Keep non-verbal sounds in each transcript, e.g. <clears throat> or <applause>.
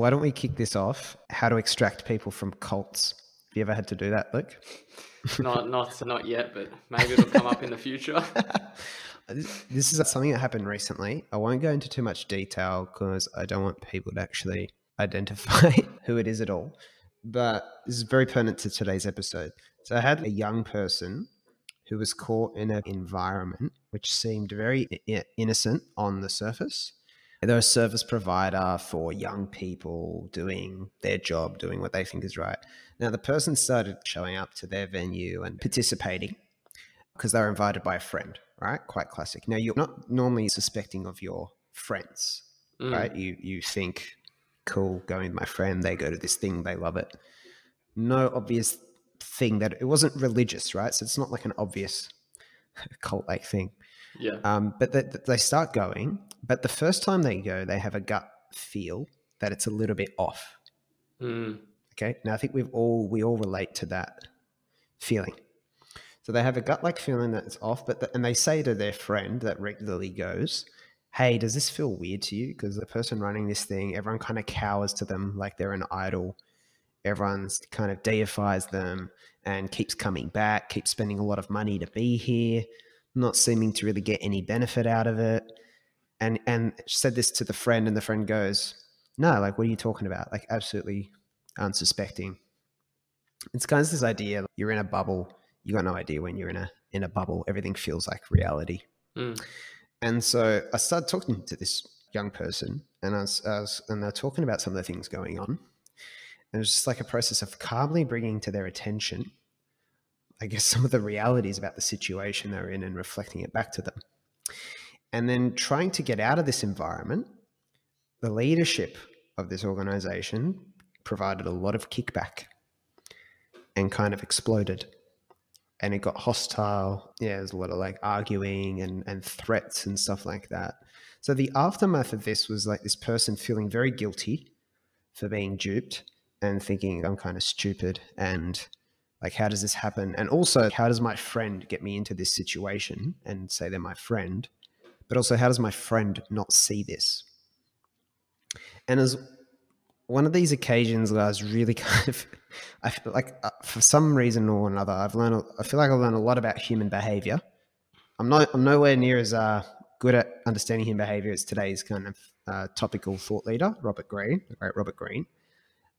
Why don't we kick this off? How to extract people from cults. Have you ever had to do that, Luke? <laughs> not not not yet, but maybe it'll come up in the future. <laughs> this is something that happened recently. I won't go into too much detail because I don't want people to actually identify <laughs> who it is at all. But this is very pertinent to today's episode. So I had a young person who was caught in an environment which seemed very innocent on the surface. They're a service provider for young people doing their job, doing what they think is right. Now, the person started showing up to their venue and participating because they were invited by a friend, right? Quite classic. Now, you're not normally suspecting of your friends, mm. right? You you think, cool, going with my friend, they go to this thing, they love it. No obvious thing that it wasn't religious, right? So it's not like an obvious <laughs> cult like thing. Yeah. Um, but they, they start going, but the first time they go, they have a gut feel that it's a little bit off. Mm. Okay. Now I think we've all we all relate to that feeling. So they have a gut like feeling that it's off, but the, and they say to their friend that regularly goes, "Hey, does this feel weird to you?" Because the person running this thing, everyone kind of cowers to them like they're an idol everyone's kind of deifies them and keeps coming back, keeps spending a lot of money to be here, not seeming to really get any benefit out of it. And and said this to the friend, and the friend goes, No, like what are you talking about? Like absolutely unsuspecting. It's kind of this idea you're in a bubble, you got no idea when you're in a in a bubble. Everything feels like reality. Mm. And so I started talking to this young person and I was, I was and they're talking about some of the things going on it was just like a process of calmly bringing to their attention, I guess, <laughs> some of the realities about the situation they're in and reflecting it back to them. And then trying to get out of this environment, the leadership of this organization provided a lot of kickback and kind of exploded. And it got hostile. Yeah, there's a lot of like arguing and, and threats and stuff like that. So the aftermath of this was like this person feeling very guilty for being duped and thinking I'm kind of stupid and like how does this happen? And also how does my friend get me into this situation and say they're my friend? But also how does my friend not see this? And as one of these occasions where I was really <laughs> kind of I feel like uh, for some reason or another I've learned I feel like I've learned a lot about human behavior. I'm not I'm nowhere near as uh, good at understanding human behavior as today's kind of uh, topical thought leader Robert Greene the great Robert Greene.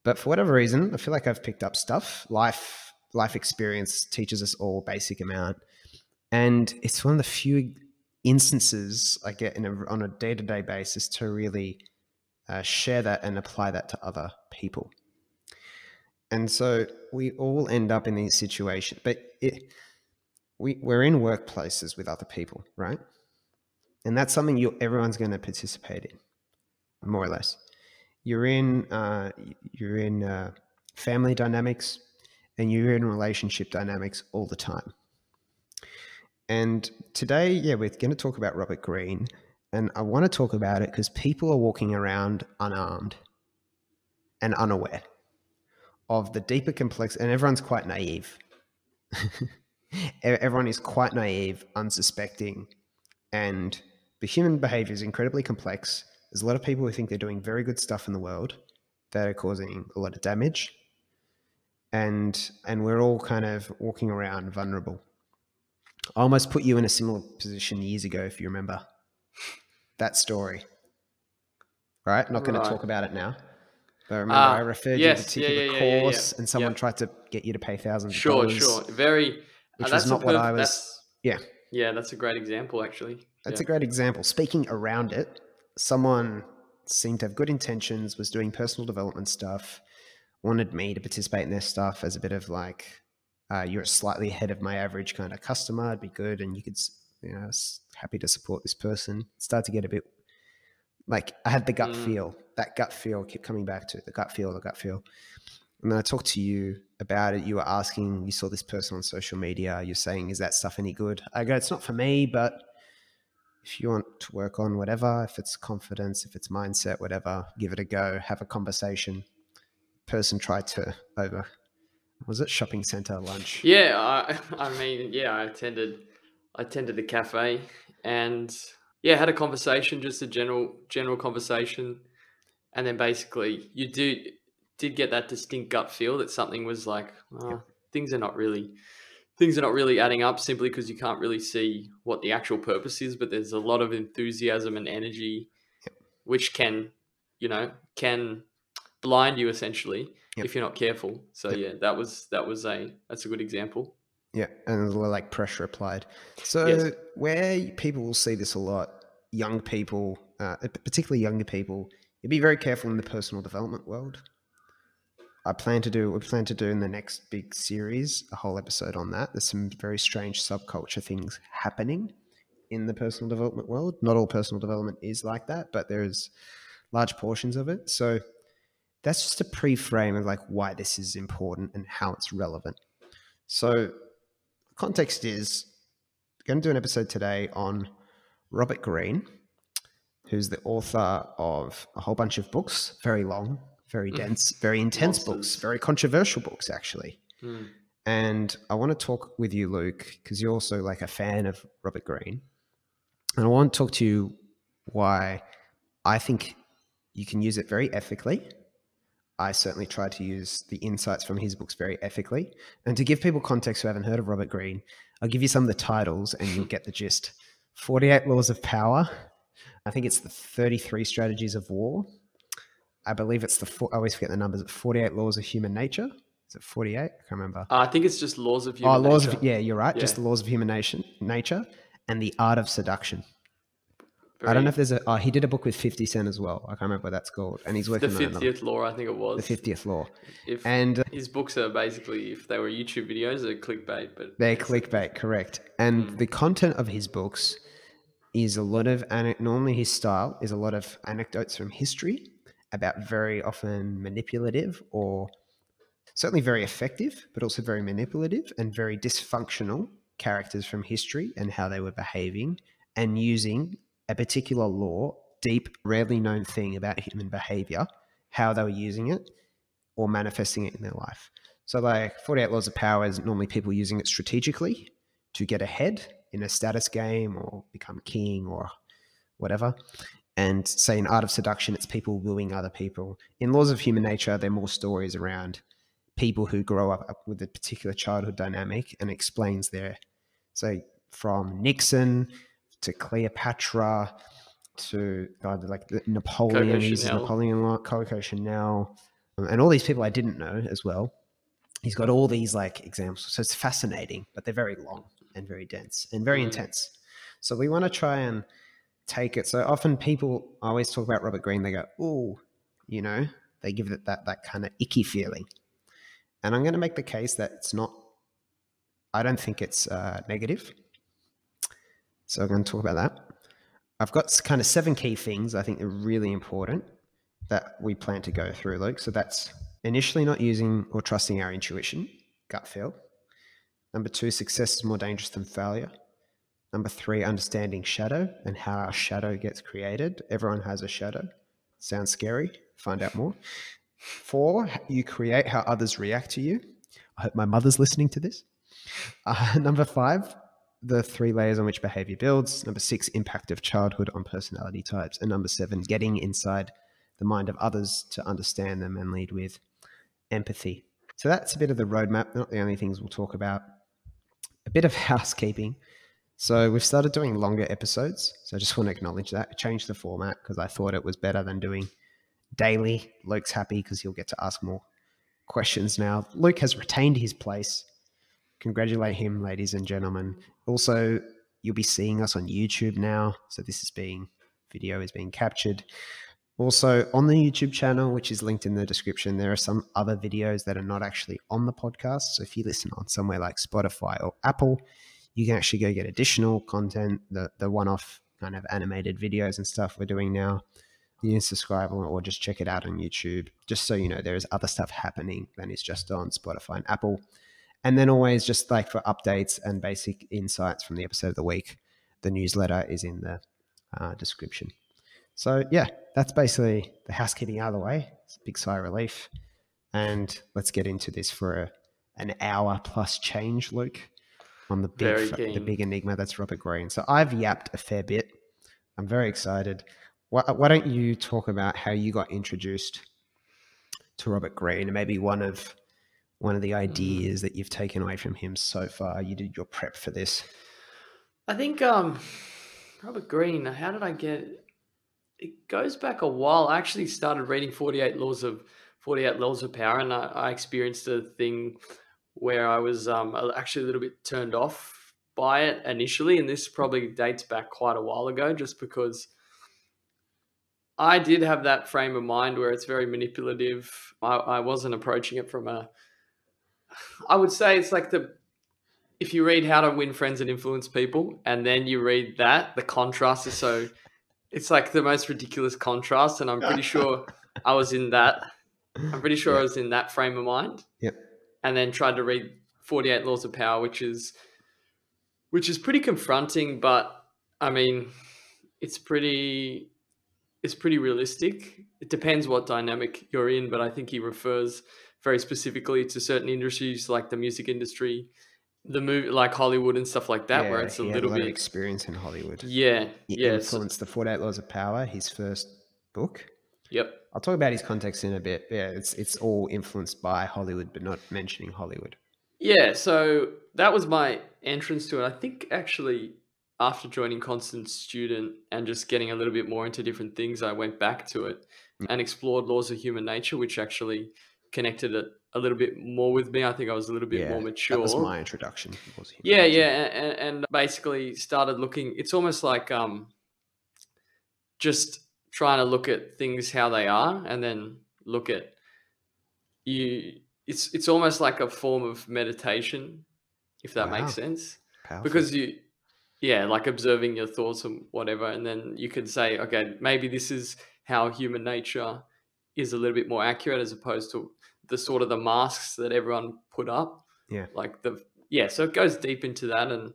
But for whatever reason, I feel like I've picked up stuff. Life life experience teaches us all basic amount, and it's one of the few instances I get a, on a day to day basis to really uh, share that and apply that to other people. And so we all end up in these situations, but it, we, we're in workplaces with other people, right? And that's something you everyone's going to participate in, more or less you're in uh, you're in uh, family dynamics and you're in relationship dynamics all the time. And today, yeah, we're going to talk about Robert Greene, and I want to talk about it because people are walking around unarmed and unaware of the deeper complex, and everyone's quite naive. <laughs> Everyone is quite naive, unsuspecting, and the human behavior is incredibly complex there's a lot of people who think they're doing very good stuff in the world that are causing a lot of damage. And and we're all kind of walking around vulnerable. I almost put you in a similar position years ago, if you remember that story. Right? Not going right. to talk about it now. But remember, uh, I referred yes, you to a particular yeah, yeah, course, yeah, and someone tried to get you to pay thousands sure, dollars. Sure, sure. Very. Which uh, was not what I was. Yeah. Yeah, that's a great example, actually. That's a great example. Speaking around it, someone seemed to have good intentions, was doing personal development stuff, wanted me to participate in their stuff as a bit of like, uh, you're slightly ahead of my average kind of customer. It'd be good, and you could, you know, happy to support this person. Start to get a bit like I had the gut mm. feel. That gut feel kept coming back to it, the gut feel, the gut feel. And then I talked to you about it. You were asking, you saw this person on social media. You're saying, is that stuff any good? I go, it's not for me, but if you want to work on whatever, if it's confidence, if it's mindset, whatever, give it a go. Have a conversation. Person tried to over was it shopping center lunch? Yeah, I, <laughs> I mean, yeah, I attended, I attended the cafe and yeah, had a conversation, just a general general conversation, and then basically you do did get that distinct gut feel that something was like oh, things are not really things are not really adding up simply because you can't really see what the actual purpose is but there's a lot of enthusiasm and energy which can you know can blind you essentially Yep. if you're not careful so Yep. yeah that was that was a that's a good example Yeah, and like pressure applied. So Yes. where people will see this a lot, young people, uh, particularly younger people, you'd be very careful in the personal development world. I plan to do. We plan to do in the next big series a whole episode on that. There's some very strange subculture things happening in the personal development world. Not all personal development is like that, but there's large portions of it. So that's just a pre-frame of like why this is important and how it's relevant. So context is going to do an episode today on Robert Greene, who's the author of a whole bunch of books, very long, very Mm. dense, very intense books, very controversial books, actually. Hmm. And I want to talk with you, Luke, because you're also like a fan of Robert Greene. And I want to talk to you why I think you can use it very ethically. I certainly try to use the insights from his books very ethically. And to give people context who haven't heard of Robert Greene, I'll give you some of the titles and you'll get the gist 48 Laws of Power. I think it's the 33 Strategies of War. I believe it's the, four, I always forget the numbers, 48 Laws of Human Nature. Is it 48? I can't remember. Uh, i think it's just laws of human Oh, laws nature. of yeah, you're right. Just the laws of human nation, nature, and the art of seduction. I don't know if there's a. Oh, he did a book with Fifty Cent as well. I can't remember what that's called, and he's the working on another. 50th law i think it was The fiftieth law, if and uh, his books are basically if they were youtube videos they're clickbait but they're clickbait, correct? And Mm. the content of his books is a lot of. Normally, his style is a lot of anecdotes from history about very often manipulative or certainly very effective, but also very manipulative and very dysfunctional characters from history and how they were behaving and using a particular law, deep, rarely known thing about human behavior, how they were using it or manifesting it in their life. So, like 48 Laws of Power is normally people using it strategically to get ahead in a status game or become king or whatever. And say in Art of Seduction, it's people wooing other people. In Laws of Human Nature, they're more stories around people who grow up with a particular childhood dynamic and explains their so from Nixon to Cleopatra to God, like the Napoleon, Coco he. Napoleon Coco Chanel, um, and all these people I didn't know as well. He's got all these like examples, so it's fascinating, but they're very long and very dense and very Mm. intense. So we want to try and take it. So often people always talk about Robert Greene. They go, "Oh, you know," they give it that that kind of icky feeling. And I'm going to make the case that it's not. I don't think it's uh, negative. So I'm going to talk about that. I've got kind of seven key things I think are really important that we plan to go through, Luke. So that's initially not using or trusting our intuition, gut feel. Number two, success is more dangerous than failure. Number three, understanding shadow and how our shadow gets created. Everyone has a shadow. Sounds scary. Find out more. Four, you create how others react to you. I hope my mother's listening to this. <laughs> Uh, number five, the three layers on which behavior builds. Number six, impact of childhood on personality types. And number seven, getting inside the mind of others to understand them and lead with empathy. So that's a bit of the roadmap, not the only things we'll talk about. A bit of <laughs> housekeeping. So we've started doing longer episodes. So I just want to acknowledge that. Change the format because I thought it was better than doing daily. Luke's happy because he'll get to ask more questions now. Luke has retained his place. Congratulate him, ladies and gentlemen. Also, you'll be seeing us on YouTube now. So this is being video is being captured. Also, on the YouTube channel, which is linked in the description, there are some other videos that are not actually on the podcast. So if you listen on somewhere like Spotify or Apple, you can actually go get additional content, the the one-off kind of animated videos and stuff we're doing now. You can subscribe or, or just check it out on YouTube, just so you know there is other stuff happening than is just on Spotify and Apple. And then always just like for updates and basic insights from the episode of the week, the newsletter is in the uh, description. So yeah, that's basically the housekeeping out of the way. It's a big sigh of relief, and let's get into this for a, an hour plus change, Luke, on the big the big enigma that's Robert Greene. So I've yapped a fair bit. I'm very excited. why, why don't you talk about how you got introduced to Robert Greene and maybe one of one of the Mm-hmm. ideas that you've taken away from him so far? You did your prep for this. I think um, Robert Greene. How did I get? It goes back a while. I actually started reading Forty Eight Laws of Forty Eight Laws of Power, and I, I experienced a thing where I was um, actually a little bit turned off by it initially, and this probably dates back quite a while ago, just because I did have that frame of mind where it's very manipulative. I, I wasn't approaching it from a. I would say it's like the if you read How to Win Friends and Influence People, and then you read that, the contrast is so. It's like the most ridiculous contrast, and I'm pretty sure <laughs> I was in that. I'm pretty sure I was in that frame of mind. Yep. And then tried to read 48 Laws of Power, which is, which is pretty confronting, but I mean, it's pretty, it's pretty realistic. It depends what dynamic you're in, but I think he refers very specifically to certain industries like the music industry, the movie, like Hollywood and stuff like that, where it's a he had little of bit, experience in Hollywood. yeah, He yeah, so- influenced the 48 Laws of Power, his first book. yep, I'll talk about his context in a bit. Yeah, it's it's all influenced by Hollywood, but not mentioning Hollywood. yeah. So that was my entrance to it. I think actually after joining Constant Student and just getting a little bit more into different things, I went back to it and explored laws of human nature, which actually connected it a little bit more with me. I think I was a little bit yeah, more mature. That was my introduction. was yeah yeah and, and basically started looking it's almost like um just trying to look at things how they are and then look at you it's it's almost like a form of meditation if that Wow. makes sense Powerful. because you yeah like observing your thoughts and whatever and then you can say okay maybe this is how human nature is a little bit more accurate as opposed to the sort of the masks that everyone put up Yeah. like the yeah so it goes deep into that and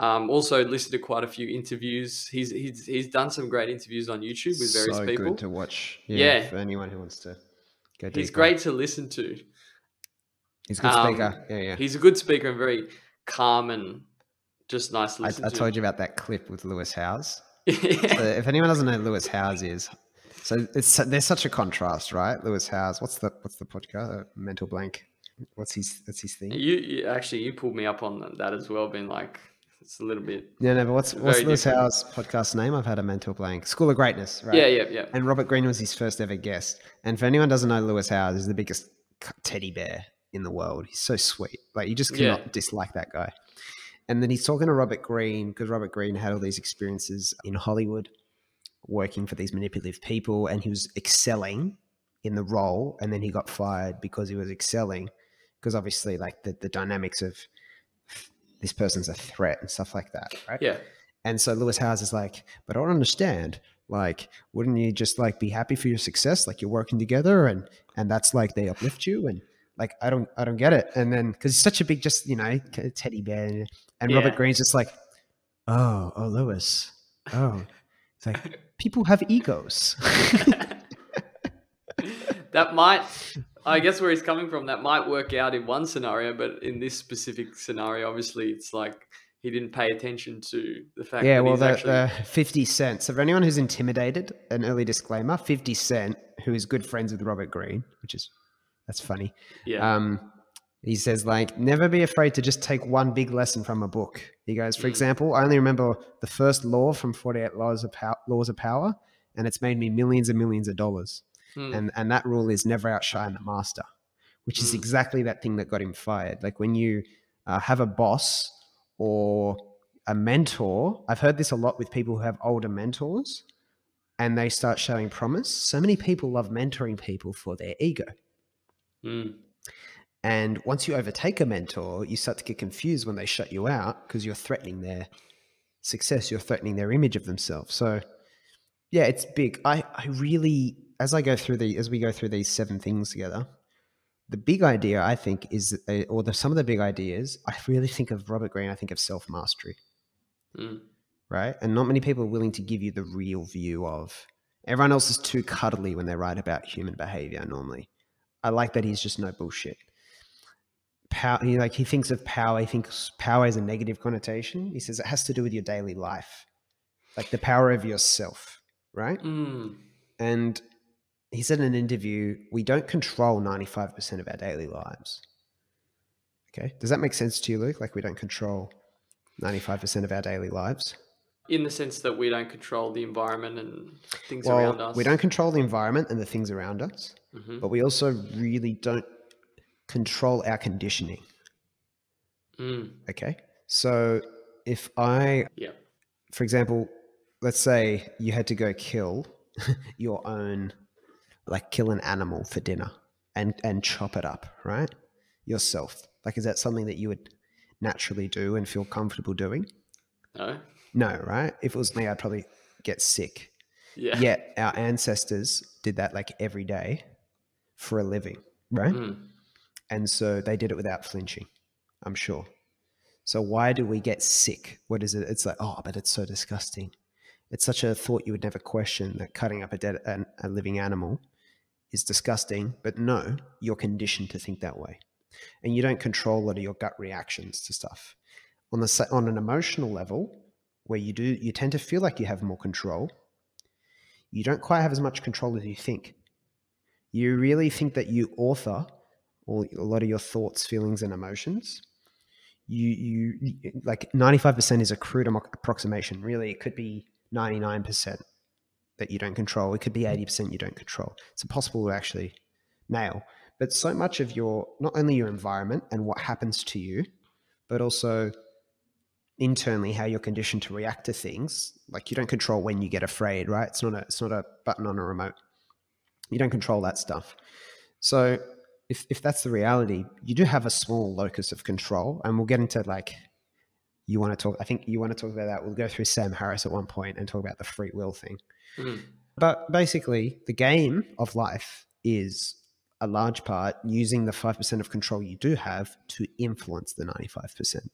um, also listened to quite a few interviews he's he's he's done some great interviews on youtube with various so people good to watch. Yeah, Yeah. for anyone who wants to go he's deeper. great to listen to He's a good Um, speaker. Yeah, yeah. he's a good speaker and very calm and just nice to I, listen I to told you about that clip with Lewis Howes. yeah. <laughs> So if anyone doesn't know who Lewis Howes is, so it's there's such a contrast, right? Lewis Howes. What's the what's the podcast? Uh, mental blank. What's his what's his thing? You, you actually you pulled me up on that as well, being like it's a little bit. No, no, but what's what's Lewis different. Howes' podcast name? I've had a mental blank. School of Greatness, right? Yeah, yeah, yeah. And Robert Greene was his first ever guest. And for anyone who doesn't know Lewis Howes, is the biggest teddy bear in the world. He's so sweet. Like you just Yeah. cannot dislike that guy. And then he's talking to Robert Greene because Robert Greene had all these experiences in Hollywood, working for these manipulative people, and he was excelling in the role. And then he got fired because he was excelling, because obviously, like the, the dynamics of this person's a threat and stuff like that, right? Yeah, And so Lewis Howes is like, but I don't understand. Like, wouldn't you just like be happy for your success? Like you're working together and and that's like they uplift you and like I don't I don't get it. And then because he's such a big just you know teddy bear and Robert Yeah. Greene's just like, oh oh Lewis, oh it's like people have egos. <laughs> that might. I guess where he's coming from, that might work out in one scenario, but in this specific scenario, obviously, it's like he didn't pay attention to the fact yeah, that well the, actually. fifty cent. So for anyone who's intimidated, an early disclaimer: Fifty Cent, who is good friends with Robert Greene, which is that's funny. yeah, Um, he says, like, never be afraid to just take one big lesson from a book. He goes, for Mm. example, I only remember the first law from 48 Laws of, Pow- Laws of Power, and it's made me millions and millions of dollars. Hmm. And, and that rule is never outshine the master, which is Mm. exactly that thing that got him fired. Like when you uh, have a boss or a mentor, I've heard this a lot with people who have older mentors and they start showing promise. So many people love mentoring people for their ego. Hmm. And once you overtake a mentor, you start to get confused when they shut you out because you're threatening their success, you're threatening their image of themselves. So, yeah, it's big. I, I really, as I go through the, as we go through these seven things together, the big idea I think is, uh, or the, some of the big ideas, I really think of Robert Greene. I think of self mastery, Hmm. right? And not many people are willing to give you the real view of. Everyone else is too cuddly when they write about human behavior. Normally, I like that he's just no bullshit power he like he thinks of power he thinks power is a negative connotation he says it has to do with your daily life like the power of yourself right? Mm. And he said in an interview, we don't control 95% of our daily lives. Okay. Does that make sense to you, Luke? Like we don't control 95% of our daily lives? In the sense that we don't control the environment and things well, around us. we don't control the environment and the things around us, Mhm. but we also really don't control our conditioning. Mm. Okay. So if I, Yeah. for example, let's say you had to go kill <laughs> your own, like kill an animal for dinner and, and chop it up, right? Yourself. Like, is that something that you would naturally do and feel comfortable doing? No. No, right? If it was me, I'd probably get sick. Yeah. Yet our ancestors did that like every day for a living, right? Mm. And so they did it without flinching, I'm sure. So why do we get sick? What is it? It's like, oh, but it's so disgusting. It's such a thought you would never question that cutting up a dead an, a living animal is disgusting, but no, you're conditioned to think that way. And you don't control a lot of your gut reactions to stuff. On the on an emotional level, where you do you tend to feel like you have more control, you don't quite have as much control as you think. You really think that you author all a lot of your thoughts, feelings, and emotions. You you like ninety five percent is a crude approximation. Really, it could be ninety nine percent that you don't control. It could be eighty percent you don't control. It's impossible to actually nail. But so much of your not only your environment and what happens to you, but also internally how you're conditioned to react to things. Like you don't control when you get afraid, right? It's not a it's not a button on a remote. You don't control that stuff. So if if that's the reality, you do have a small locus of control, and we'll get into like you want to talk. I think you want to talk about that. We'll go through Sam Harris at one point and talk about the free will thing. Mm. But basically, the game of life is a large part using the 5% of control you do have to influence the 95%.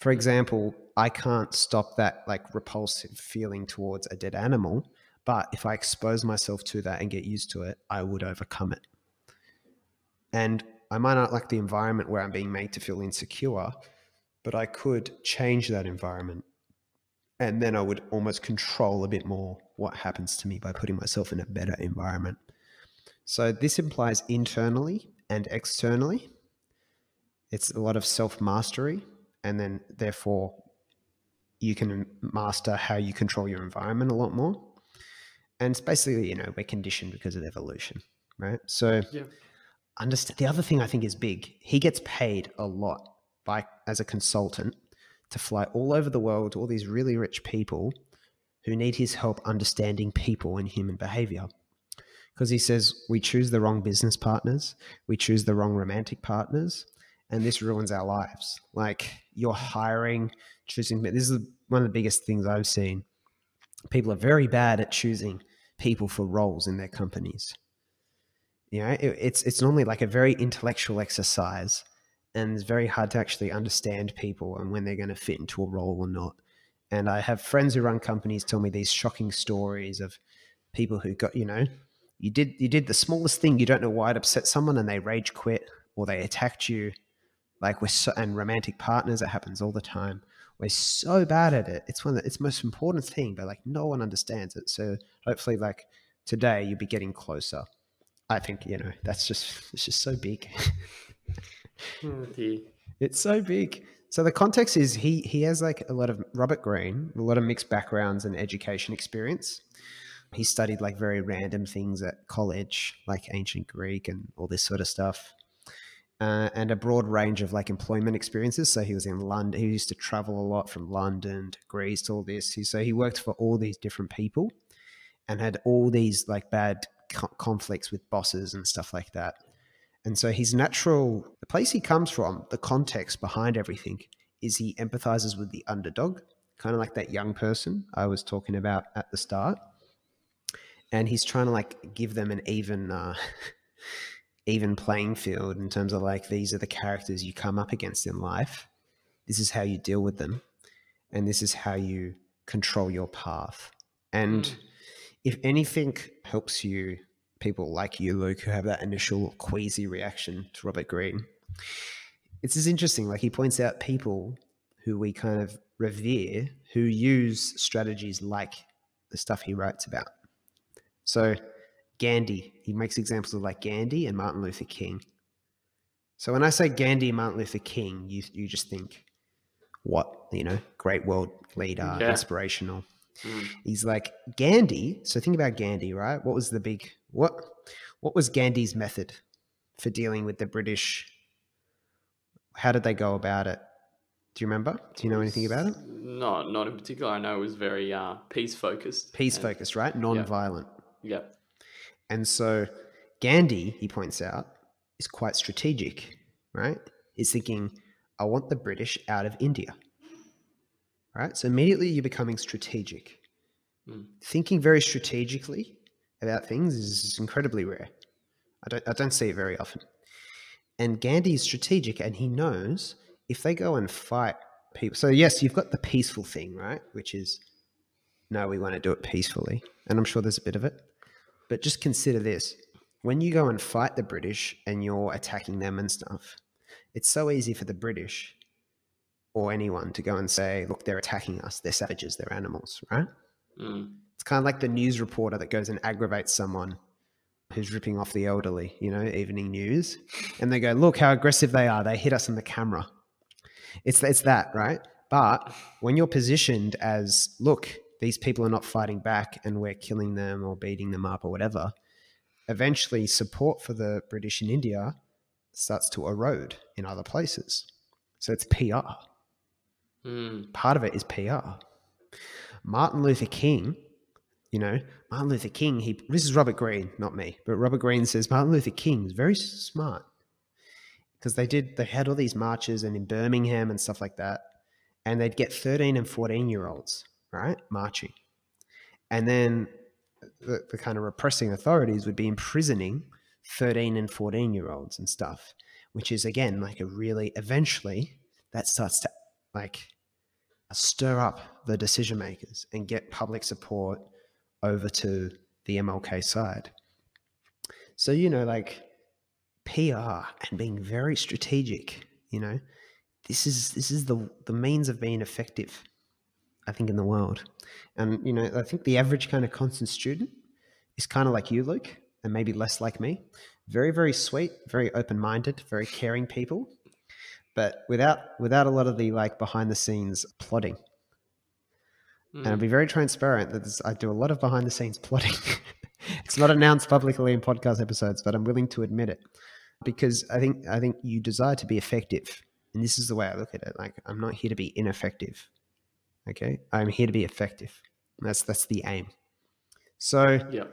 For example, I can't stop that like repulsive feeling towards a dead animal, but if I expose myself to that and get used to it, I would overcome it. And I might not like the environment where I'm being made to feel insecure, but I could change that environment. And then I would almost control a bit more what happens to me by putting myself in a better environment. So this implies internally and externally. It's a lot of self mastery, and then therefore you can master how you control your environment a lot more. And it's basically, you know, we're conditioned because of evolution, right? So Yeah. Understand the other thing I think is big. He gets paid a lot by as a consultant to fly all over the world to all these really rich people who need his help understanding people and human behavior. Because he says we choose the wrong business partners, we choose the wrong romantic partners, and this ruins our lives. Like you're hiring, choosing. This is one of the biggest things I've seen. People are very bad at choosing people for roles in their companies. You know, it, it's it's normally like a very intellectual exercise, and it's very hard to actually understand people and when they're going to fit into a role or not. And I have friends who run companies tell me these shocking stories of people who got you know you did you did the smallest thing you don't know why it upset someone and they rage quit or they attacked you. Like we're so and romantic partners it happens all the time. We're so bad at it. It's one of the, it's most important thing but like no one understands it. So hopefully like today you'll be getting closer i think you know that's just it's just so big. <laughs> Oh, it's so big. So the context is he he has like a lot of robert greene a lot of mixed backgrounds and education experience. He studied like very random things at college like ancient greek and all this sort of stuff uh, and a broad range of like employment experiences. So he was in london he used to travel a lot from london to greece to all this. He, so he worked for all these different people and had all these like bad co- conflicts with bosses and stuff like that and so his natural, the place he comes from, the context behind everything is he empathizes with the underdog, kind of like that young person I was talking about at the start. And he's trying to like give them an even, uh, <laughs> even playing field in terms of like these are the characters you come up against in life. This is how you deal with them, and this is how you control your path. And Mm. If anything helps you people like you, Luke, who have that initial queasy reaction to Robert Greene. It's just interesting. Like he points out people who we kind of revere who use strategies like the stuff he writes about. So Gandhi, he makes examples of like Gandhi and Martin Luther King. So when I say Gandhi and Martin Luther King, you you just think what you know, great world leader, Yeah. inspirational. Mm. He's like Gandhi. So think about Gandhi, right? What was the big what? What was Gandhi's method for dealing with the British? How did they go about it? Do you remember? Do you know anything about it? No, not in particular. I know it was very uh, peace focused. Peace and- focused, right? Non-violent. Yeah. And so Gandhi, he points out, is quite strategic, right? He's thinking, I want the British out of India. Right? So immediately you're becoming strategic. Mm. Thinking very strategically about things is incredibly rare. I don't, I don't see it very often. And Gandhi is strategic and he knows if they go and fight people. So, yes, you've got the peaceful thing, right? Which is, no, we want to do it peacefully. And I'm sure there's a bit of it. But just consider this when you go and fight the British and you're attacking them and stuff, it's so easy for the British or anyone to go and say, look, they're attacking us. They're savages. They're animals, right? Mm. It's kind of like the news reporter that goes and aggravates someone who's ripping off the elderly, you know, evening news. And they go, look how aggressive they are. They hit us in the camera. It's, it's that, right? But when you're positioned as, look, these people are not fighting back and we're killing them or beating them up or whatever, eventually support for the British in India starts to erode in other places. So it's PR. Mm. Part of it is PR. Martin Luther King, you know, Martin Luther King, he this is Robert Greene, not me, but Robert Greene says Martin Luther King is very smart because they did they had all these marches and in Birmingham and stuff like that, and they'd get 13 and 14 year olds, right, marching. And then the, the kind of repressing authorities would be imprisoning 13 and 14 year olds and stuff, which is again like a really eventually that starts to like stir up the decision makers and get public support over to the MLK side. So, you know, like PR and being very strategic, you know, this is this is the the means of being effective, I think, in the world. And, you know, I think the average kind of constant student is kind of like you, Luke, and maybe less like me. Very, very sweet, very open-minded, very caring people but without without a lot of the like behind the scenes plotting. And I'll Mm. be very transparent that I do a lot of behind the scenes plotting. <laughs> it's not announced publicly in podcast episodes, but I'm willing to admit it because I think I think you desire to be effective, and this is the way I look at it. Like I'm not here to be ineffective. Okay, I'm here to be effective. That's that's the aim. So Yeah.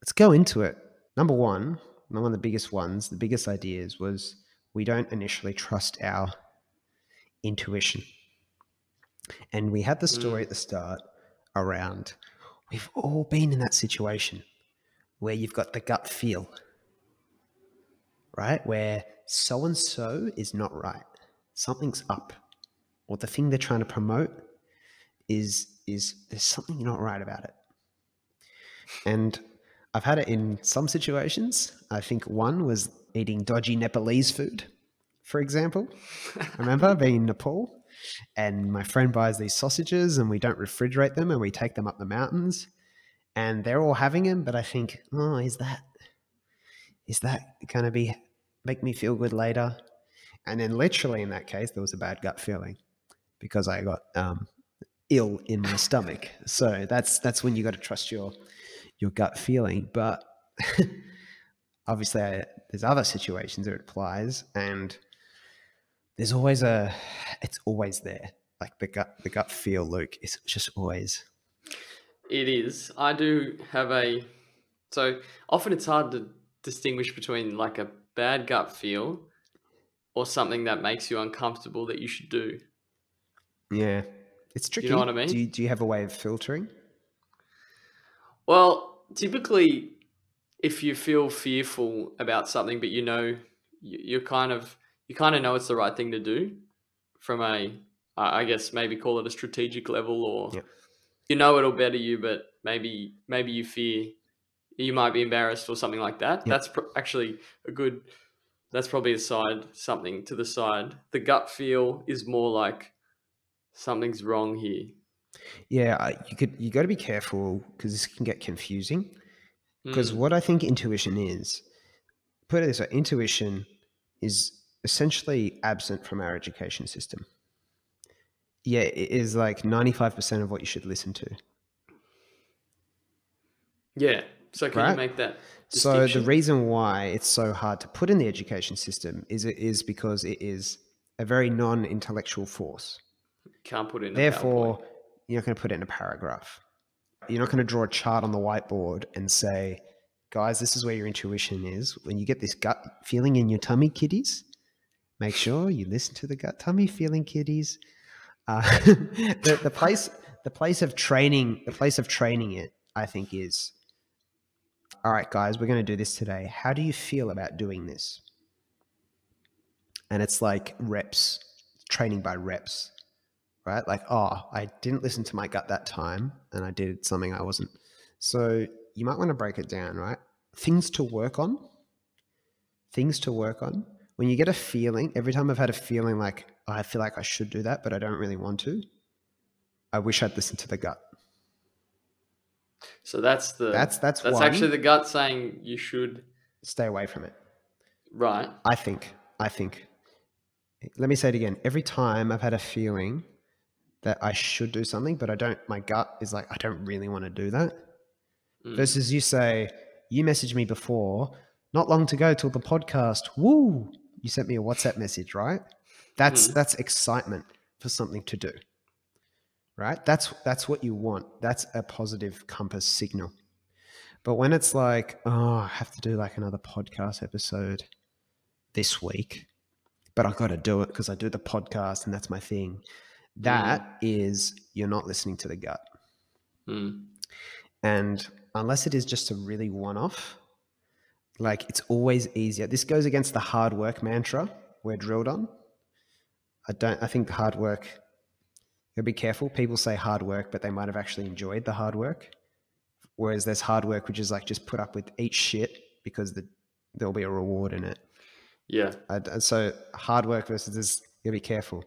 let's go into it. Number one, one of the biggest ones, the biggest ideas was we don't initially trust our intuition. And we had the mm. story at the start around we've all been in that situation where you've got the gut feel, right? Where so and so is not right. Something's up. Or the thing they're trying to promote is is there's something not right about it. And I've had it in some situations. I think one was eating dodgy Nepalese food, for example. Remember <laughs> being in Nepal and my friend buys these sausages and we don't refrigerate them and we take them up the mountains and they're all having them, but I think, oh, is that is that gonna be make me feel good later? And then literally in that case, there was a bad gut feeling because I got um, ill in my stomach. So that's that's when you got to trust your your gut feeling. But <laughs> obviously, I, there's other situations where it applies, and there's always a it's always there. Like the gut the gut feel, Luke, is just always It is. I do have a. So often it's hard to distinguish between like a bad gut feel or something that makes you uncomfortable that you should do. yeah. It's tricky. you know what I mean? Do you, do you have a way of filtering? Well, typically, if you feel fearful about something, but you know, you- you're kind of you kind of know it's the right thing to do from a I guess maybe call it a strategic level, or Yep. you know it'll better you, but maybe maybe you fear you might be embarrassed or something like that. Yep. That's pr- actually a good. That's probably a side something to the side. The gut feel is more like something's wrong here. Yeah, you could you got to be careful because this can get confusing. Because Mm. what I think intuition is, put it this way intuition is essentially absent from our education system. Yeah, it is like 95% of what you should listen to. Yeah. So can Right. you make that? So the reason why it's so hard to put in the education system is it is because it is a very non-intellectual force. can't put in. a Therefore, you're not going to put it in a paragraph. You're not going to draw a chart on the whiteboard and say, guys, this is where your intuition is. When you get this gut feeling in your tummy, kiddies, make sure you listen to the gut tummy feeling, kiddies. Uh, <laughs> the, the place, the place of training, the place of training it, I think, is all right, guys, we're going to do this today. How do you feel about doing this? And it's like reps, training by reps right? Like, oh, I didn't listen to my gut that time and I did something I wasn't. So you might want to break it down, right? Things to work on. Things to work on. When you get a feeling, every time I've had a feeling like, oh, I feel like I should do that, but I don't really want to, I wish I'd listened to the gut. So that's the That's that's that's one. actually the gut saying you should. stay away from it. Right. I think. I think. Let me say it again. Every time I've had a feeling that I should do something, but I don't, my gut is like, I don't really want to do that. Mm. Versus you say, you messaged me before, not long to go till the podcast. Woo! You sent me a WhatsApp message, right? That's Mhm. that's excitement for something to do. Right? That's that's what you want. That's a positive compass signal. But when it's like, oh, I have to do like another podcast episode this week, but I've got to do it because I do the podcast and that's my thing. That is you're not listening to the gut. Mm. And unless it is just a really one off, like it's always easier. This goes against the hard work mantra we're drilled on. I don't, I think hard work, you'll be careful. People say hard work, but they might have actually enjoyed the hard work. Whereas there's hard work, which is like just put up with eat shit because the, there'll be a reward in it. Yeah. I, and so hard work versus this, you'll be careful.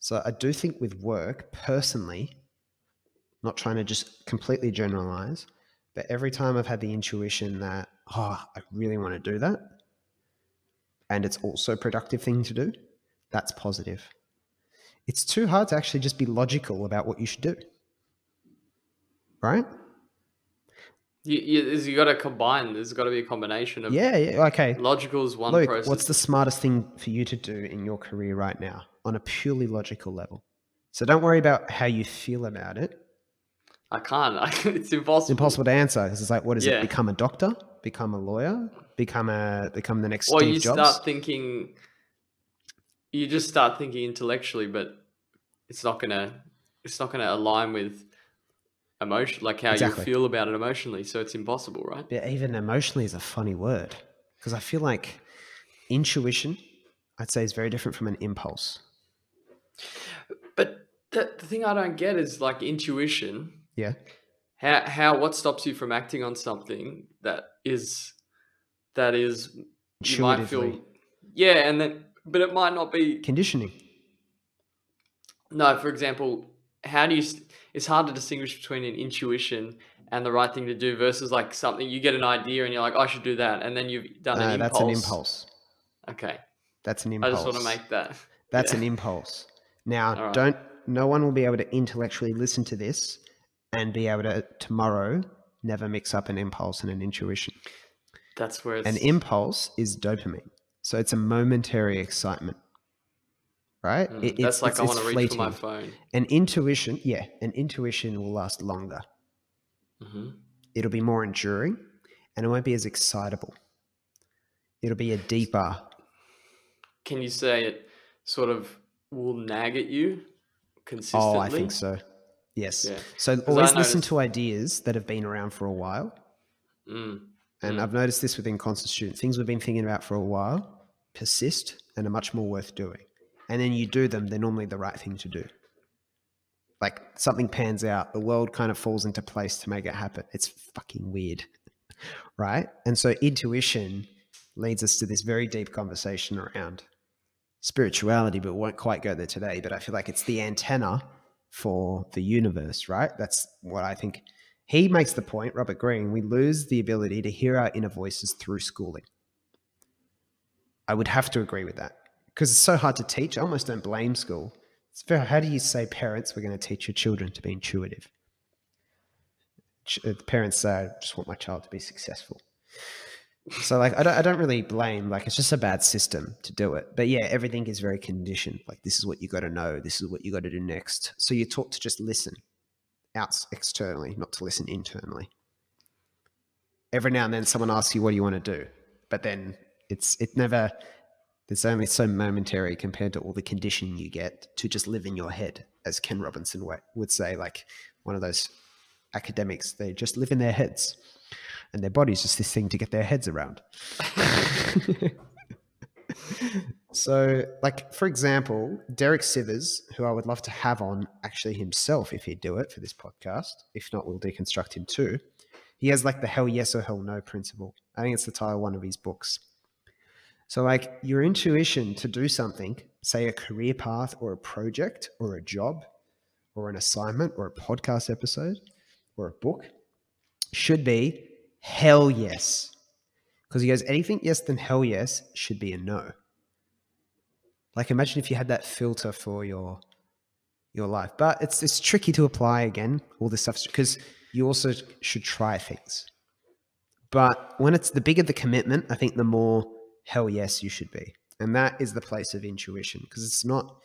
So I do think with work, personally, not trying to just completely generalize, but every time I've had the intuition that, oh, I really want to do that, and it's also a productive thing to do, that's positive. It's too hard to actually just be logical about what you should do. Right? You, you, you got to combine. There's got to be a combination of Yeah, yeah. Okay. logical is one Luke, process. what's the smartest thing for you to do in your career right now on a purely logical level? So don't worry about how you feel about it. I can't. <laughs> I, it's impossible. It's impossible to answer it's like, what is Yeah. it? Become a doctor? Become a lawyer? Become a become the next Or Steve you Jobs? start thinking. You just start thinking intellectually, but it's not gonna. It's not gonna align with emotion, like how Exactly. you feel about it emotionally. So it's impossible, right? Yeah, even emotionally is a funny word because I feel like intuition, I'd say, is very different from an impulse. But the, the thing I don't get is like intuition. Yeah. How how what stops you from acting on something that is that is you might feel yeah, and then but it might not be Conditioning. no. For example, how do you? It's hard to distinguish between an intuition and the right thing to do versus like something you get an idea and you're like, I should do that, and then you've done an Uh, impulse. that's an impulse. Okay, That's an impulse I just want to make that. That's Yeah. an impulse. Now, right. don't. No one will be able to intellectually listen to this and be able to tomorrow never mix up an impulse and an intuition. That's where it's An impulse is dopamine, so it's a momentary excitement, right? Mm, It- that's it's- like it's- I want to reach for my phone. An intuition, yeah, an intuition will last longer. hmm It'll be more enduring, and it won't be as excitable. It'll be a deeper. Can you say it sort of will nag at you consistently? Oh, I think so. Yes. Yeah. So always listen to ideas that have been around for a while. Mm. And Mm. I've noticed this within constant student. Things we've been thinking about for a while persist and are much more worth doing. And then you do them, they're normally the right thing to do. Like something pans out, the world kind of falls into place to make it happen. It's fucking weird. <laughs> Right? And so intuition leads us to this very deep conversation around spirituality, but won't quite go there today. But I feel like it's the antenna for the universe, right? That's what I think he makes the point, Robert Greene, we lose the ability to hear our inner voices through schooling. I would have to agree with that because it's so hard to teach. I almost don't blame school. It's very, how do you say, parents, we're going to teach your children to be intuitive? Ch- uh, parents say, I just want my child to be successful. So, like, I don't, I don't really blame, like, it's just a bad system to do it. But yeah, everything is very conditioned. Like, this is what you got to know, this is what you got to do next. So, you're taught to just listen out externally, not to listen internally. Every now and then, someone asks you, What do you want to do? But then it's, it never, it's only so momentary compared to all the conditioning you get to just live in your head, as Ken Robinson would say, like one of those academics, they just live in their heads and their body's just this thing to get their heads around. <laughs> so, like, for example, Derek Sivers, who I would love to have on actually himself if he'd do it for this podcast. If not, we'll deconstruct him too. He has like the hell yes or hell no principle. I think it's the title of one of his books. So, like, your intuition to do something, say a career path or a project or a job or an assignment or a podcast episode or a book, should be hell yes. Because he goes, anything yes, then hell yes should be a no. Like imagine if you had that filter for your your life. But it's it's tricky to apply again, all this stuff because you also should try things. But when it's the bigger the commitment, I think the more hell yes you should be. And that is the place of intuition because it's not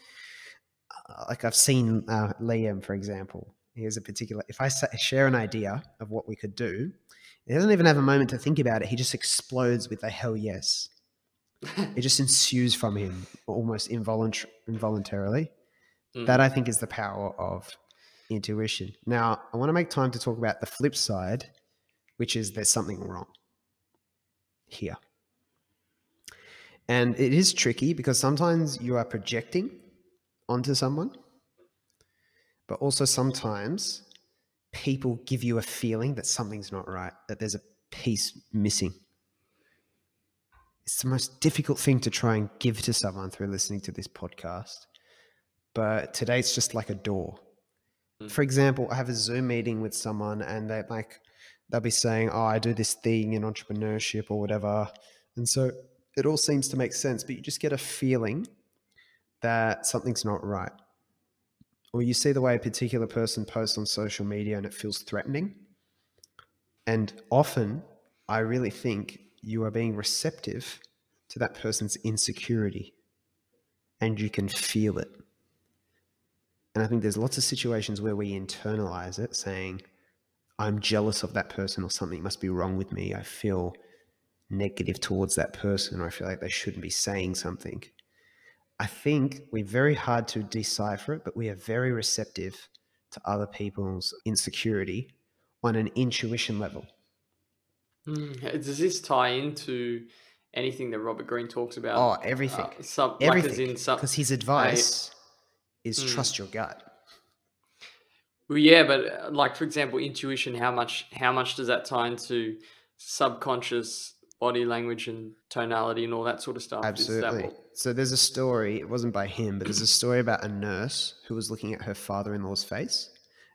uh, like I've seen uh, Liam, for example. Here's a particular, if I share an idea of what we could do, he doesn't even have a moment to think about it. He just explodes with a hell yes. it just ensues from him almost involuntar- involuntarily. Mm. That I think is the power of intuition. Now, I want to make time to talk about the flip side, which is there's something wrong here. And it is tricky because sometimes you are projecting onto someone, but also sometimes people give you a feeling that something's not right, that there's a piece missing. It's the most difficult thing to try and give to someone through listening to this podcast. But today it's just like a door. Mm. For example, I have a Zoom meeting with someone and they like they'll be saying, "Oh, I do this thing in entrepreneurship or whatever," and so it all seems to make sense. But you just get a feeling that something's not right or you see the way a particular person posts on social media and it feels threatening. And often, I really think you are being receptive to that person's insecurity and you can feel it. And I think there's lots of situations where we internalize it, saying, I'm jealous of that person or something must be wrong with me. I feel negative towards that person or I feel like they shouldn't be saying something. I think we're very hard to decipher it, but we are very receptive to other people's insecurity on an intuition level. Mm, does this tie into anything that Robert Greene talks about? Oh, everything. Uh, some, everything. Because like his advice I, is mm. trust your gut. Well, yeah, but uh, like for example, intuition. How much? How much does that tie into subconscious body language and tonality and all that sort of stuff. Absolutely. So there's a story, it wasn't by him, but there's a story about a nurse who was looking at her father in law's face,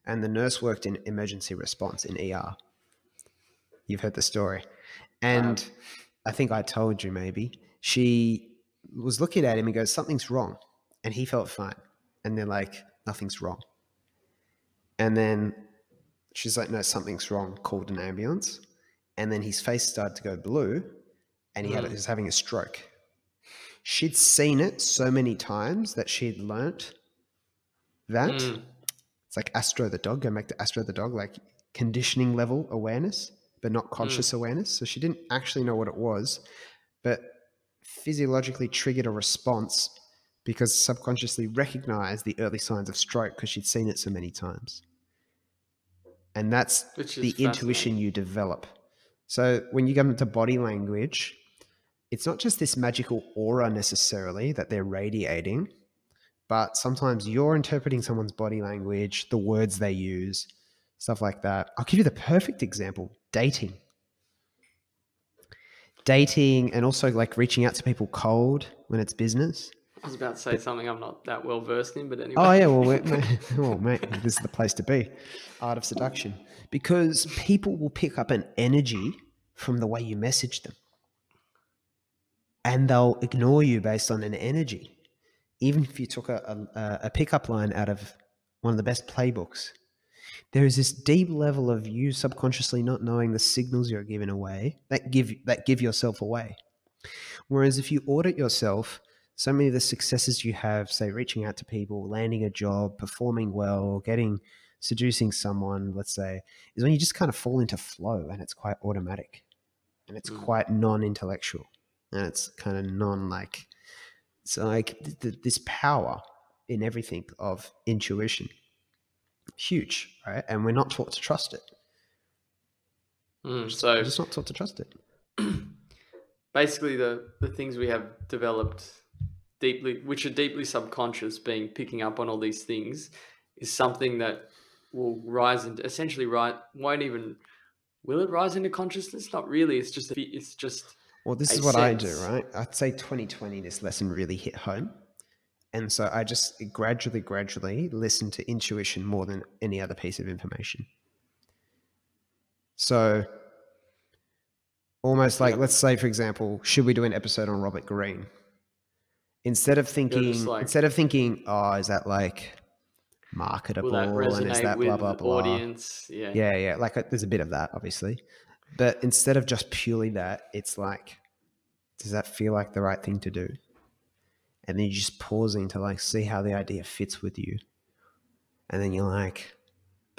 and the nurse worked in emergency response in ER. You've heard the story. And I think I told you maybe. She was looking at him and goes, Something's wrong. And he felt fine. And they're like, Nothing's wrong. And then she's like, No, something's wrong. Called an ambulance and then his face started to go blue and he, mm. had, he was having a stroke. She'd seen it so many times that she'd learnt that. Mm. It's like Astro the dog, going back to Astro the dog, like conditioning level awareness, but not conscious mm. awareness. So she didn't actually know what it was, but physiologically triggered a response because subconsciously recognized the early signs of stroke because she'd seen it so many times. And that's the intuition you develop so when you come into body language, it's not just this magical aura necessarily that they're radiating, but sometimes you're interpreting someone's body language, the words they use, stuff like that. I'll give you the perfect example dating. Dating and also like reaching out to people cold when it's business. I was about to say something I'm not that well versed in, but anyway. Oh yeah, well, oh <laughs> mate, this is the place to be. Art of seduction, because people will pick up an energy from the way you message them, and they'll ignore you based on an energy. Even if you took a, a, a pickup line out of one of the best playbooks, there is this deep level of you subconsciously not knowing the signals you're giving away that give that give yourself away. Whereas if you audit yourself so many of the successes you have, say reaching out to people, landing a job, performing well, getting seducing someone, let's say, is when you just kind of fall into flow and it's quite automatic and it's mm. quite non-intellectual and it's kind of non like so like th- th- this power in everything of intuition. Huge right? And we're not taught to trust it. Mm, so we're just not taught to trust it. <clears throat> basically the the things we have developed deeply, which are deeply subconscious, being picking up on all these things, is something that will rise and essentially right won't even will it rise into consciousness? Not really. It's just it's just. Well, this is what sense. I do, right? I'd say 2020, this lesson really hit home. And so I just gradually, gradually listen to intuition more than any other piece of information. So almost like, let's say, for example, should we do an episode on Robert Greene? instead of thinking like, instead of thinking oh is that like marketable and is that blah blah blah? audience? Yeah. Yeah yeah. Like uh, there's a bit of that obviously. But instead of just purely that it's like does that feel like the right thing to do? And then you're just pausing to like see how the idea fits with you. And then you're like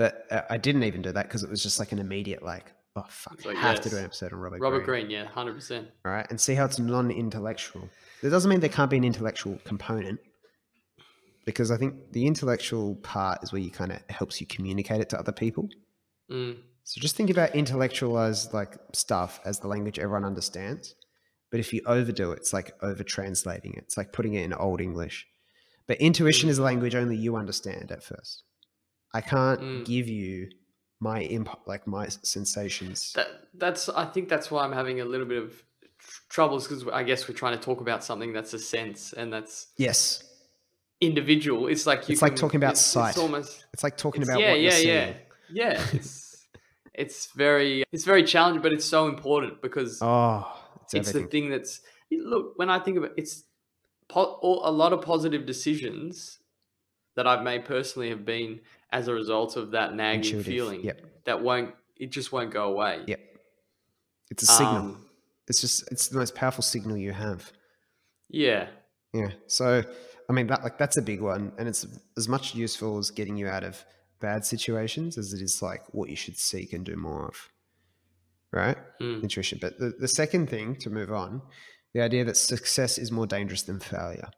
but uh, i didn't even do that because it was just like an immediate like oh fuck like, i have yes. to do an episode on robert Greene. robert greene, greene yeah 100% all right? And see how it's non-intellectual. That doesn't mean there can't be an intellectual component, because I think the intellectual part is where you kind of helps you communicate it to other people. Mm. So just think about intellectualized like stuff as the language everyone understands. But if you overdo it, it's like over translating it. It's like putting it in old English. But intuition mm. is a language only you understand at first. I can't mm. give you my imp- like my sensations. That that's I think that's why I'm having a little bit of troubles because I guess we're trying to talk about something that's a sense and that's yes individual. It's like you it's can, like talking about it's, sight. It's almost it's like talking it's, about yeah yeah yeah yeah. <laughs> It's it's very it's very challenging, but it's so important because oh, it's, it's the thing that's look when I think of it, it's po- a lot of positive decisions that I've made personally have been as a result of that nagging Intuitive. feeling yep. that won't it just won't go away. Yep. It's a signal. Um, it's just it's the most powerful signal you have. Yeah. Yeah. So I mean that like that's a big one, and it's as much useful as getting you out of bad situations as it is like what you should seek and do more of. Right? Mm. Intuition. But the, the second thing to move on, the idea that success is more dangerous than failure.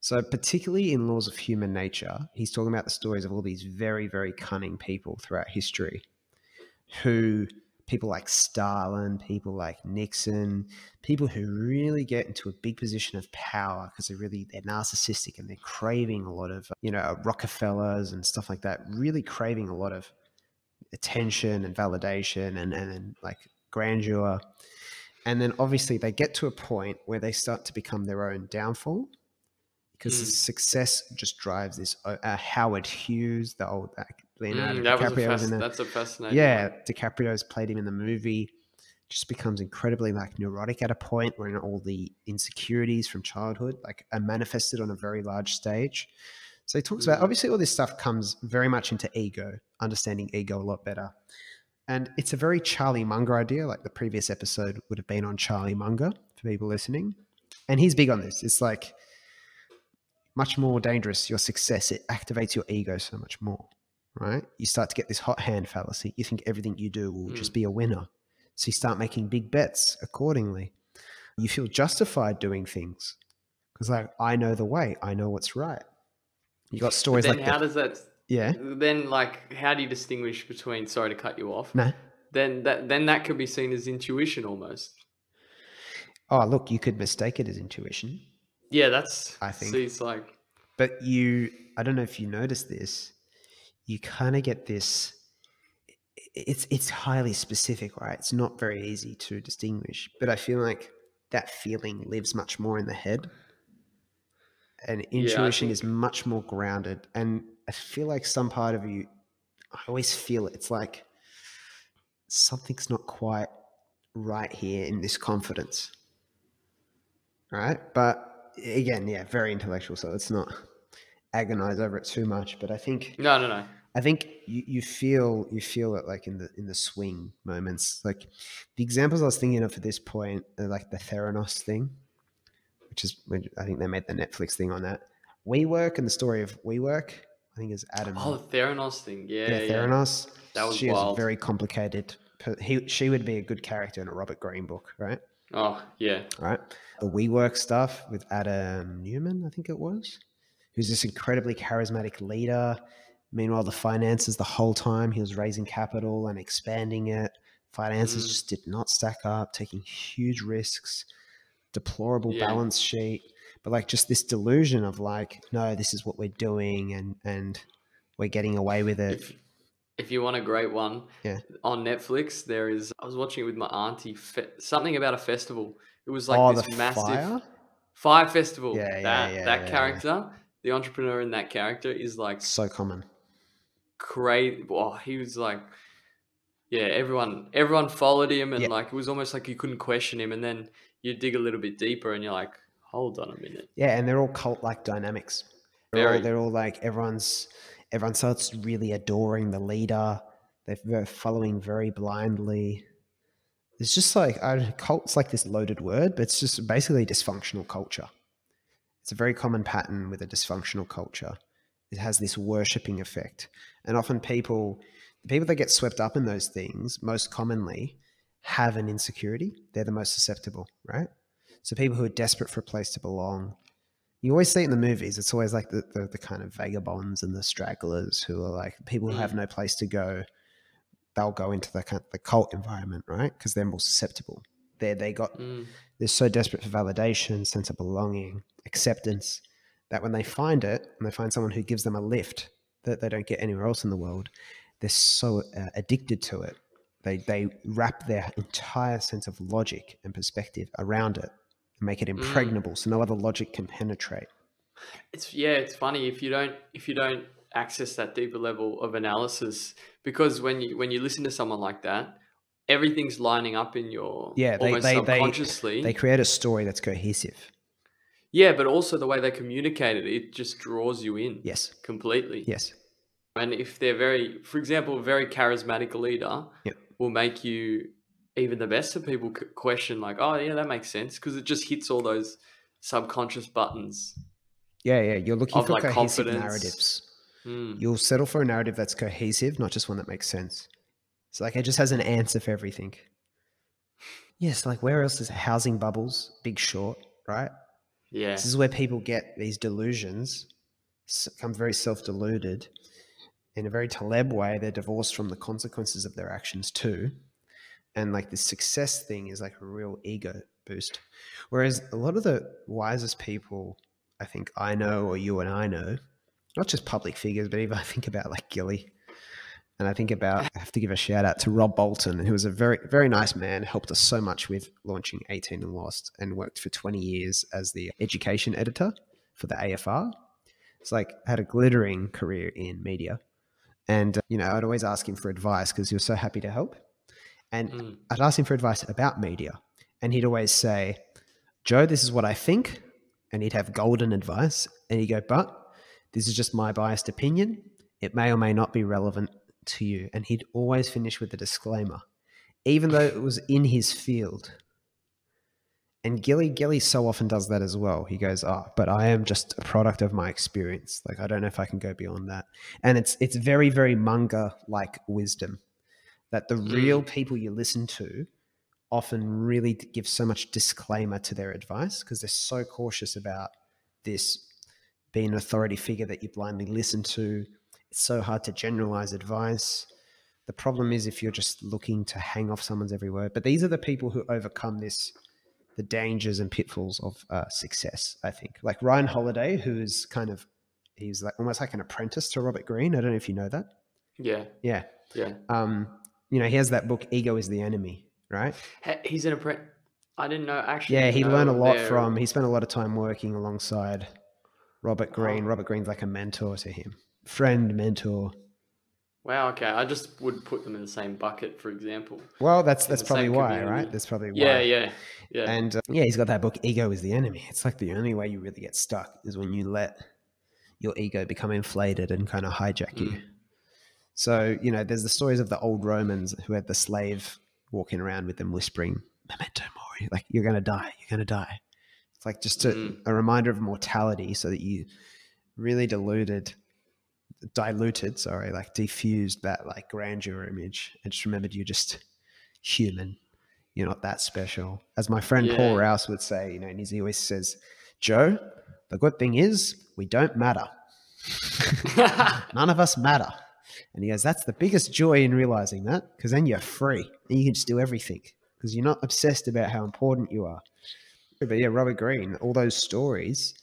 So, particularly in laws of human nature, he's talking about the stories of all these very, very cunning people throughout history who people like Stalin, people like Nixon, people who really get into a big position of power because they're really they're narcissistic and they're craving a lot of you know Rockefellers and stuff like that, really craving a lot of attention and validation and and, and like grandeur. And then obviously they get to a point where they start to become their own downfall because mm. success just drives this. Uh, Howard Hughes, the old Leonardo mm, that DiCaprio was, a fast, that's a fascinating. Yeah, DiCaprio's played him in the movie. Just becomes incredibly like neurotic at a point where all the insecurities from childhood like are manifested on a very large stage. So he talks mm. about obviously all this stuff comes very much into ego, understanding ego a lot better. And it's a very Charlie Munger idea, like the previous episode would have been on Charlie Munger for people listening. And he's big on this. It's like much more dangerous, your success, it activates your ego so much more right? You start to get this hot hand fallacy. You think everything you do will mm. just be a winner. So you start making big bets accordingly. You feel justified doing things because, like, I know the way, I know what's right. You got stories then like how that. does that? Yeah. Then, like, how do you distinguish between? Sorry to cut you off. No. Then that then that could be seen as intuition almost. Oh, look, you could mistake it as intuition. Yeah, that's. I think. See, it's like. But you, I don't know if you noticed this you kind of get this it's it's highly specific right it's not very easy to distinguish but i feel like that feeling lives much more in the head and intuition is think- much more grounded. And I feel like some part of you, I always feel it. It's like something's not quite right here in this confidence. Right. But again, yeah, very intellectual. So let's not agonize over it too much. But I think No, no, no. I think you, you feel you feel it like in the in the swing moments. Like the examples I was thinking of at this point are like the Theranos thing, which is I think they made the Netflix thing on that. WeWork and the story of WeWork. I think is Adam. Oh, the Theranos thing. Yeah, yeah, yeah. Theranos. That was she is wild. very complicated. He she would be a good character in a Robert Greene book, right? Oh, yeah. right? The WeWork stuff with Adam Neumann, I think it was, who's this incredibly charismatic leader. Meanwhile, the finances the whole time he was raising capital and expanding it. Finances Mm. just did not stack up, taking huge risks, deplorable Yeah. balance sheet, but like just this delusion of like, no, this is what we're doing and and we're getting away with it. If, if you want a great one, Yeah. on Netflix, there is. I was watching it with my auntie. Fe- something about a festival. It was like oh, this massive fire. fire festival. Yeah, yeah, that yeah, that yeah, yeah. character, the entrepreneur in that character, is like So common. Crazy. Oh, he was like, yeah, everyone everyone followed him, and Yeah. like it was almost like you couldn't question him. And then you dig a little bit deeper, and you're like, hold on a minute. Yeah, and they're all cult like dynamics. They're all, they're all like everyone's everyone starts really adoring the leader. They're following very blindly. It's just like I don't, cult's like this loaded word, but it's just basically dysfunctional culture. It's a very common pattern with a dysfunctional culture. It has this worshipping effect, and often people, the people that get swept up in those things, most commonly have an insecurity. They're the most susceptible, right? So people who are desperate for a place to belong, you always see it in the movies. It's always like the, the, the kind of vagabonds and the stragglers who are like people who have no place to go. They'll go into the kind the cult environment, right? Because they're more susceptible. They they got Mm. they're so desperate for validation, sense of belonging, acceptance that when they find it and they find someone who gives them a lift that they don't get anywhere else in the world, they're so uh, addicted to it. They they wrap their entire sense of logic and perspective around it and make it impregnable, so no other logic can penetrate. It's yeah, it's funny if you don't if you don't access that deeper level of analysis because when you when you listen to someone like that, everything's lining up in your Yeah, they- almost they- they- subconsciously. They create a story that's cohesive. Yeah, but also the way they communicate it, it just draws you in Yes. completely. Yes. And if they're very, for example, a very charismatic leader Yep. will make you even the best of people question like, oh yeah, that makes sense because it just hits all those subconscious buttons. Yeah, yeah. You're looking for like, cohesive confidence. narratives. Hmm. You'll settle for a narrative that's cohesive, not just one that makes sense. So like it just has an answer for everything. Yes, like where else is housing bubbles, big short, right? Yeah, This is where people get these delusions, become very self-deluded. In a very Taleb way, they're divorced from the consequences of their actions too. And like the success thing is like a real ego boost. Whereas a lot of the wisest people I think I know or you and I know, not just public figures, but even I think about like Gilly. And I think about, I have to give a shout out to Rob Bolton, who was a very, very nice man, helped us so much with launching 18 and Lost and worked for 20 years as the education editor for the AFR. It's like, had a glittering career in media. And, uh, you know, I'd always ask him for advice because he was so happy to help. And Mm. I'd ask him for advice about media. And he'd always say, Joe, this is what I think. And he'd have golden advice. And he'd go, but this is just my biased opinion. It may or may not be relevant to you. And he'd always finish with a disclaimer, even though it was in his field. And Gilly, Gilly so often does that as well. He goes, Oh, but I am just a product of my experience. Like I don't know if I can go beyond that. And it's it's very, very Munger like wisdom that the hmm. real people you listen to often really give so much disclaimer to their advice because they're so cautious about this being an authority figure that you blindly listen to. It's so hard to generalize advice. The problem is if you're just looking to hang off someone's every word. But these are the people who overcome this, the dangers and pitfalls of uh, success. I think, like Ryan Holiday, who is kind of, he's like almost like an apprentice to Robert Greene. I don't know if you know that. yeah, Yeah. yeah. Um, you know, he has that book, Ego is the Enemy, right? He- He's an apprentice. I didn't know actually. Yeah, he learned a lot from. He spent a lot of time working alongside Robert Greene. Oh. Robert Greene's like a mentor to him, friend, mentor. Wow. Okay. I just would put them in the same bucket, for example. Well, that's that's probably why, community. right? That's probably why. Yeah. Yeah. Yeah. And uh, yeah, he's got that book, Ego is the Enemy. It's like the only way you really get stuck is when you let your ego become inflated and kind of hijack you. Mm. So, you know, there's the stories of the old Romans who had the slave walking around with them whispering, Memento Mori, like, you're going to die, you're going to die. It's like just a, Mm. a reminder of mortality so that you really diluted, diluted, sorry, like diffused that like grandeur image and just remembered you're just human. You're not that special. As my friend Paul Rouse would say, you know, and he always says, Joe, the good thing is we don't matter. <laughs> None of us matter. And he goes, that's the biggest joy in realizing that because then you're free and you can just do everything because you're not obsessed about how important you are. But yeah, Robert Greene, all those stories,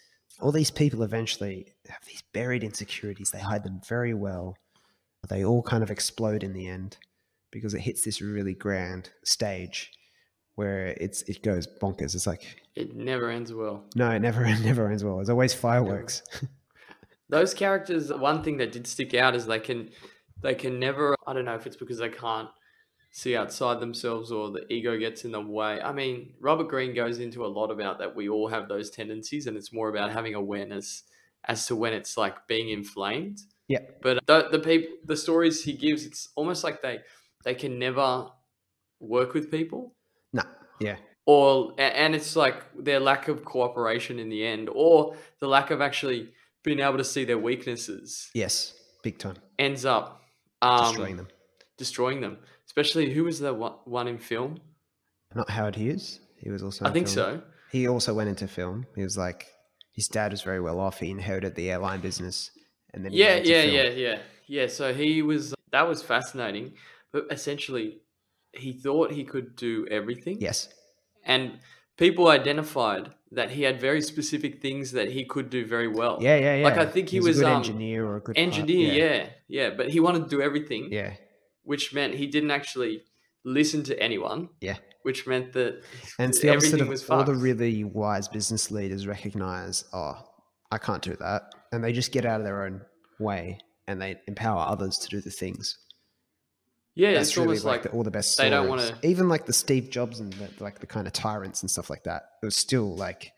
all these people eventually have these buried insecurities. They hide them very well. They all kind of explode in the end because it hits this really grand stage where it's it goes bonkers. It's like it never ends well. no, it never <laughs> it never ends well. There's always fireworks. <laughs> Those characters, one thing that did stick out is they can, they can never. I don't know if it's because they can't see outside themselves or the ego gets in the way. I mean, Robert Greene goes into a lot about that. We all have those tendencies, and it's more about having awareness as to when it's like being inflamed. Yeah. But the the people, the stories he gives, it's almost like they they can never work with people no, yeah, or and it's like their lack of cooperation in the end or the lack of actually being able to see their weaknesses yes, big time, ends up um, destroying them. destroying them especially who was the one in film Not Howard Hughes. He was also. i think film. so He also went into film. He was like, his dad was very well off. He inherited the airline business, and then he yeah yeah film. yeah yeah yeah so he was that was fascinating but essentially he thought he could do everything Yes, and people identified that he had very specific things that he could do very well yeah, yeah, yeah. Like, I think he He's was, a good um, engineer or a good engineer yeah. yeah but he wanted to do everything yeah, which meant he didn't actually listen to anyone. Yeah. Which meant that And it's the opposite of was all the really wise business leaders recognize, oh, I can't do that. And they just get out of their own way and they empower others to do the things. yeah, That's it's really almost like, like, the, all the best they don't wanna- Even like the Steve Jobs and the, like the kind of tyrants and stuff like that. It was still like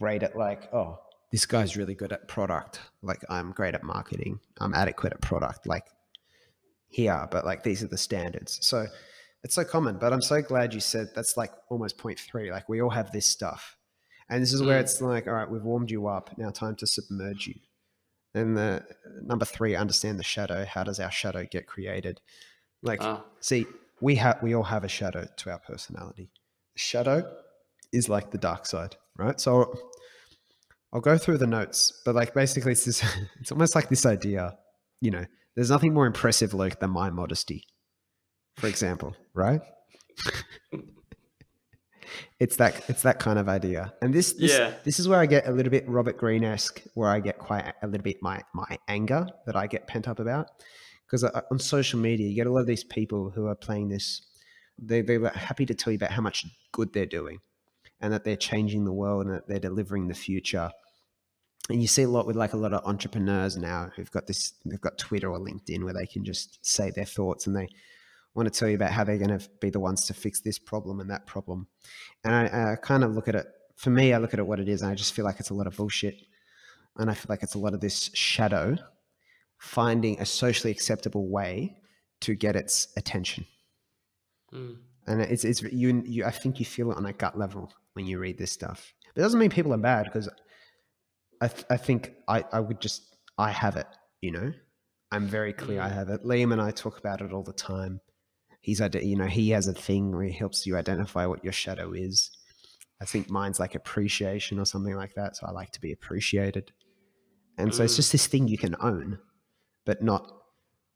great at like, oh, this guy's really good at product. Like I'm great at marketing. I'm adequate at product. Like here, but like these are the standards. So it's so common. But I'm so glad you said that's like almost point three. Like we all have this stuff. And this is where Mm. it's like, all right, we've warmed you up. Now time to submerge you. And the number three, understand the shadow. How does our shadow get created? Like, Ah. see, we have we all have a shadow to our personality. Shadow is like the dark side, right? So I'll go through the notes, but like basically it's this <laughs> it's almost like this idea, you know, there's nothing more impressive Luke than my modesty. For example, right? <laughs> it's that it's that kind of idea. And this this, Yeah. this is where I get a little bit Robert Greene-esque, where I get quite a little bit my my anger that I get pent up about. Because on social media, you get a lot of these people who are playing this. They they're happy to tell you about how much good they're doing, and that they're changing the world and that they're delivering the future. And you see a lot with like a lot of entrepreneurs now who've got this, they've got Twitter or LinkedIn where they can just say their thoughts and they want to tell you about how they're going to be the ones to fix this problem and that problem. And I, I kind of look at it, for me, I look at it what it is and I just feel like it's a lot of bullshit. And I feel like it's a lot of this shadow finding a socially acceptable way to get its attention. Mm. And it's, it's you, you, I think you feel it on a gut level when you read this stuff. But it doesn't mean people are bad because I, th- I think I, I would just, I have it, you know, I'm very clear I Mm. have it. Liam and I talk about it all the time. He's, you know, he has a thing where he helps you identify what your shadow is. I think mine's like appreciation or something like that. So I like to be appreciated. And so it's Mm. just this thing you can own, but not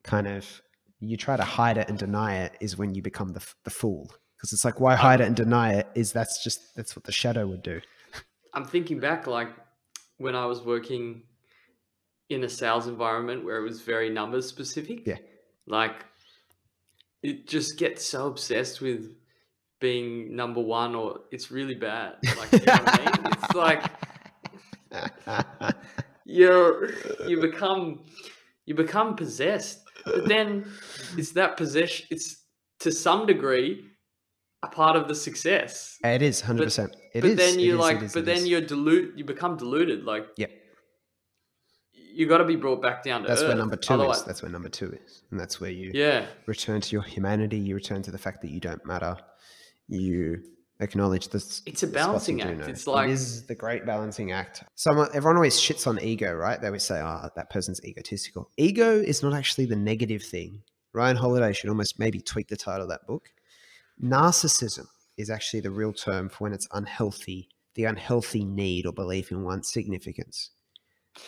kind of, you try to hide it and deny it is when you become the, the fool. Because it's like, why hide it and deny it? Is that's just, that's what the shadow would do. I'm thinking back, like when I was working in a sales environment where it was very numbers specific. Yeah. Like it just gets so obsessed with being number one, or it's really bad. Like, you know what I mean? <laughs> It's like you you become you become possessed. But then it's that possession. It's to some degree a part of the success. It is hundred percent. It but is. then you is, like, is, but then is. you're dilute. You become diluted. Like, yeah, You got to be brought back down to That's earth. where number two Otherwise- is. That's where number two is, and that's where you yeah, return to your humanity. You return to the fact that you don't matter. You acknowledge this. It's a the spots you balancing act. It's like- it is the great balancing act. Someone, everyone always shits on ego, right? They always say, "Oh, that person's egotistical." Ego is not actually the negative thing. Ryan Holiday should almost maybe tweak the title of that book. Narcissism is actually the real term for when it's unhealthy, the unhealthy need or belief in one's significance.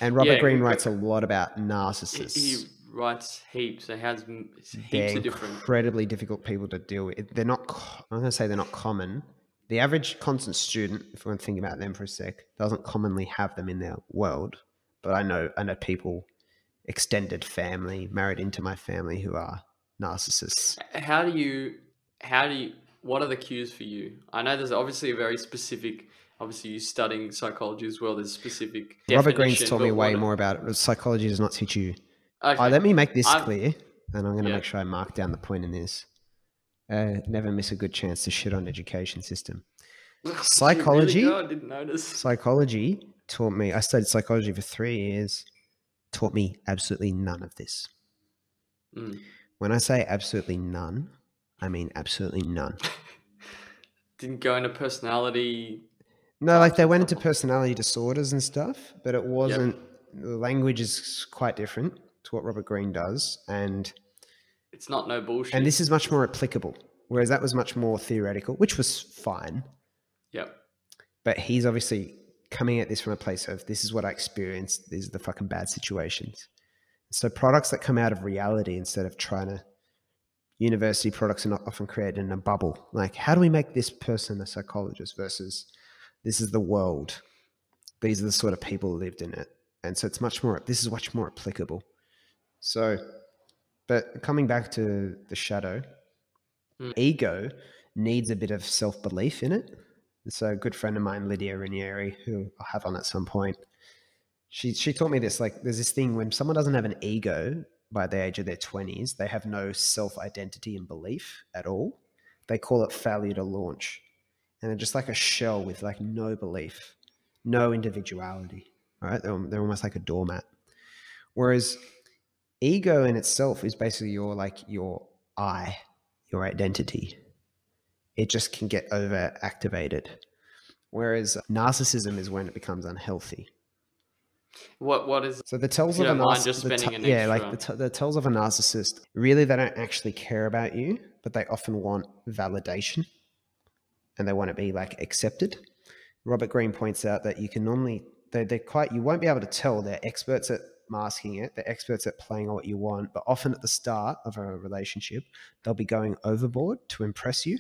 And Robert Yeah, Greene writes a lot about narcissists. he writes heaps. He has heaps they're of different. incredibly difficult people to deal with. They're not. I'm going to say they're not common. The average constant student, if we want to think about them for a sec, doesn't commonly have them in their world. But I know, I know people, extended family, married into my family, who are narcissists. How do you? How do you? What are the cues for you? I know there's obviously a very specific. Obviously, you studying psychology as well. There's specific. Robert Greene's definition, taught me way more about it. Psychology does not teach you. Okay. Oh, let me make this I've- clear, and I'm going to Yeah. make sure I mark down the point in this. Uh, never miss a good chance to shit on education system. <laughs> You really psychology- I didn't notice. Psychology taught me, I studied psychology for three years, taught me absolutely none of this. Mm. When I say absolutely none, I mean absolutely none. <laughs> Didn't go into personality. No, like they went into personality disorders and stuff, but it wasn't, the language is quite different to what Robert Greene does. And, It's not no bullshit. and this is much more applicable, whereas that was much more theoretical, which was fine. Yep. But he's obviously coming at this from a place of this is what I experienced. These are the fucking bad situations. So products that come out of reality instead of trying to university products are not often created in a bubble. Like, how do we make this person a psychologist versus this is the world? These are the sort of people who lived in it. And so it's much more this is much more applicable. So but coming back to the shadow, Mm. ego needs a bit of self belief in it. So a good friend of mine, Lydia Ranieri, who I'll have on at some point, she she taught me this. Like, there's this thing when someone doesn't have an ego by the age of their twenties, they have no self identity and belief at all. They call it failure to launch, and they're just like a shell with like no belief, no individuality. Right? They're, they're almost like a doormat. Whereas ego in itself is basically your like your I, your identity it just can get over activated. Whereas narcissism is when it becomes unhealthy. What What is? So the tells of a narcissist, just the spending te- an yeah, like the, t- the tells of a narcissist, really they don't actually care about you, but they often want validation, and they want to be like accepted. Robert Greene points out that you can normally they they're quite you won't be able to tell they're experts at masking it, they're experts at playing on what you want, but often at the start of a relationship, they'll be going overboard to impress you.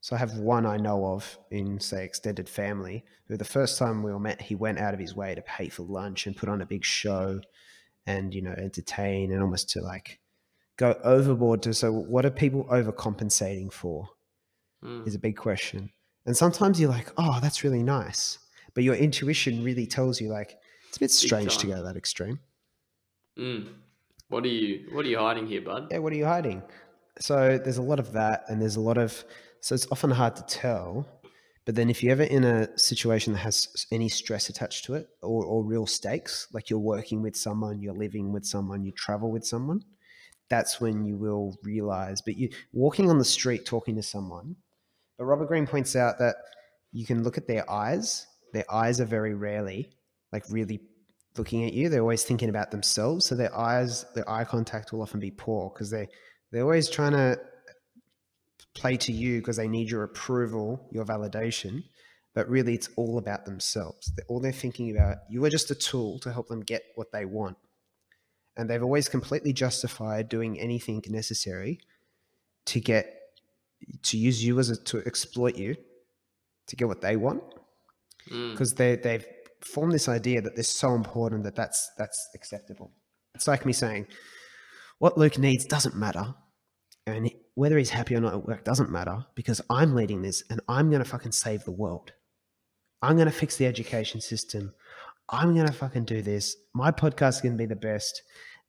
So I have one I know of in say extended family who the first time we were met, he went out of his way to pay for lunch and put on a big show and you know entertain and almost to like go overboard to so what are people overcompensating for Mm. is a big question. And sometimes you're like, oh, that's really nice. But your intuition really tells you like it's a bit strange to go that extreme. Mm. What are you What are you hiding here, bud? Yeah, what are you hiding? So there's a lot of that, and there's a lot of so it's often hard to tell. But then if you're ever in a situation that has any stress attached to it or, or real stakes, like you're working with someone, you're living with someone, you travel with someone, that's when you will realize. But you walking on the street talking to someone. But Robert Greene points out that you can look at their eyes. Their eyes are very rarely like really looking at you. They're always thinking about themselves. So their eyes, their eye contact will often be poor because they they're always trying to play to you because they need your approval, your validation. But really, it's all about themselves. All they're thinking about, you are just a tool to help them get what they want. And they've always completely justified doing anything necessary to get, to use you as a, to exploit you to get what they want Mm. because they they've formed this idea that they're so important that that's that's acceptable. It's like me saying, what Luke needs doesn't matter, and whether he's happy or not at work doesn't matter because I'm leading this and I'm going to fucking save the world. I'm going to fix the education system. I'm gonna fucking do this. My podcast is gonna be the best.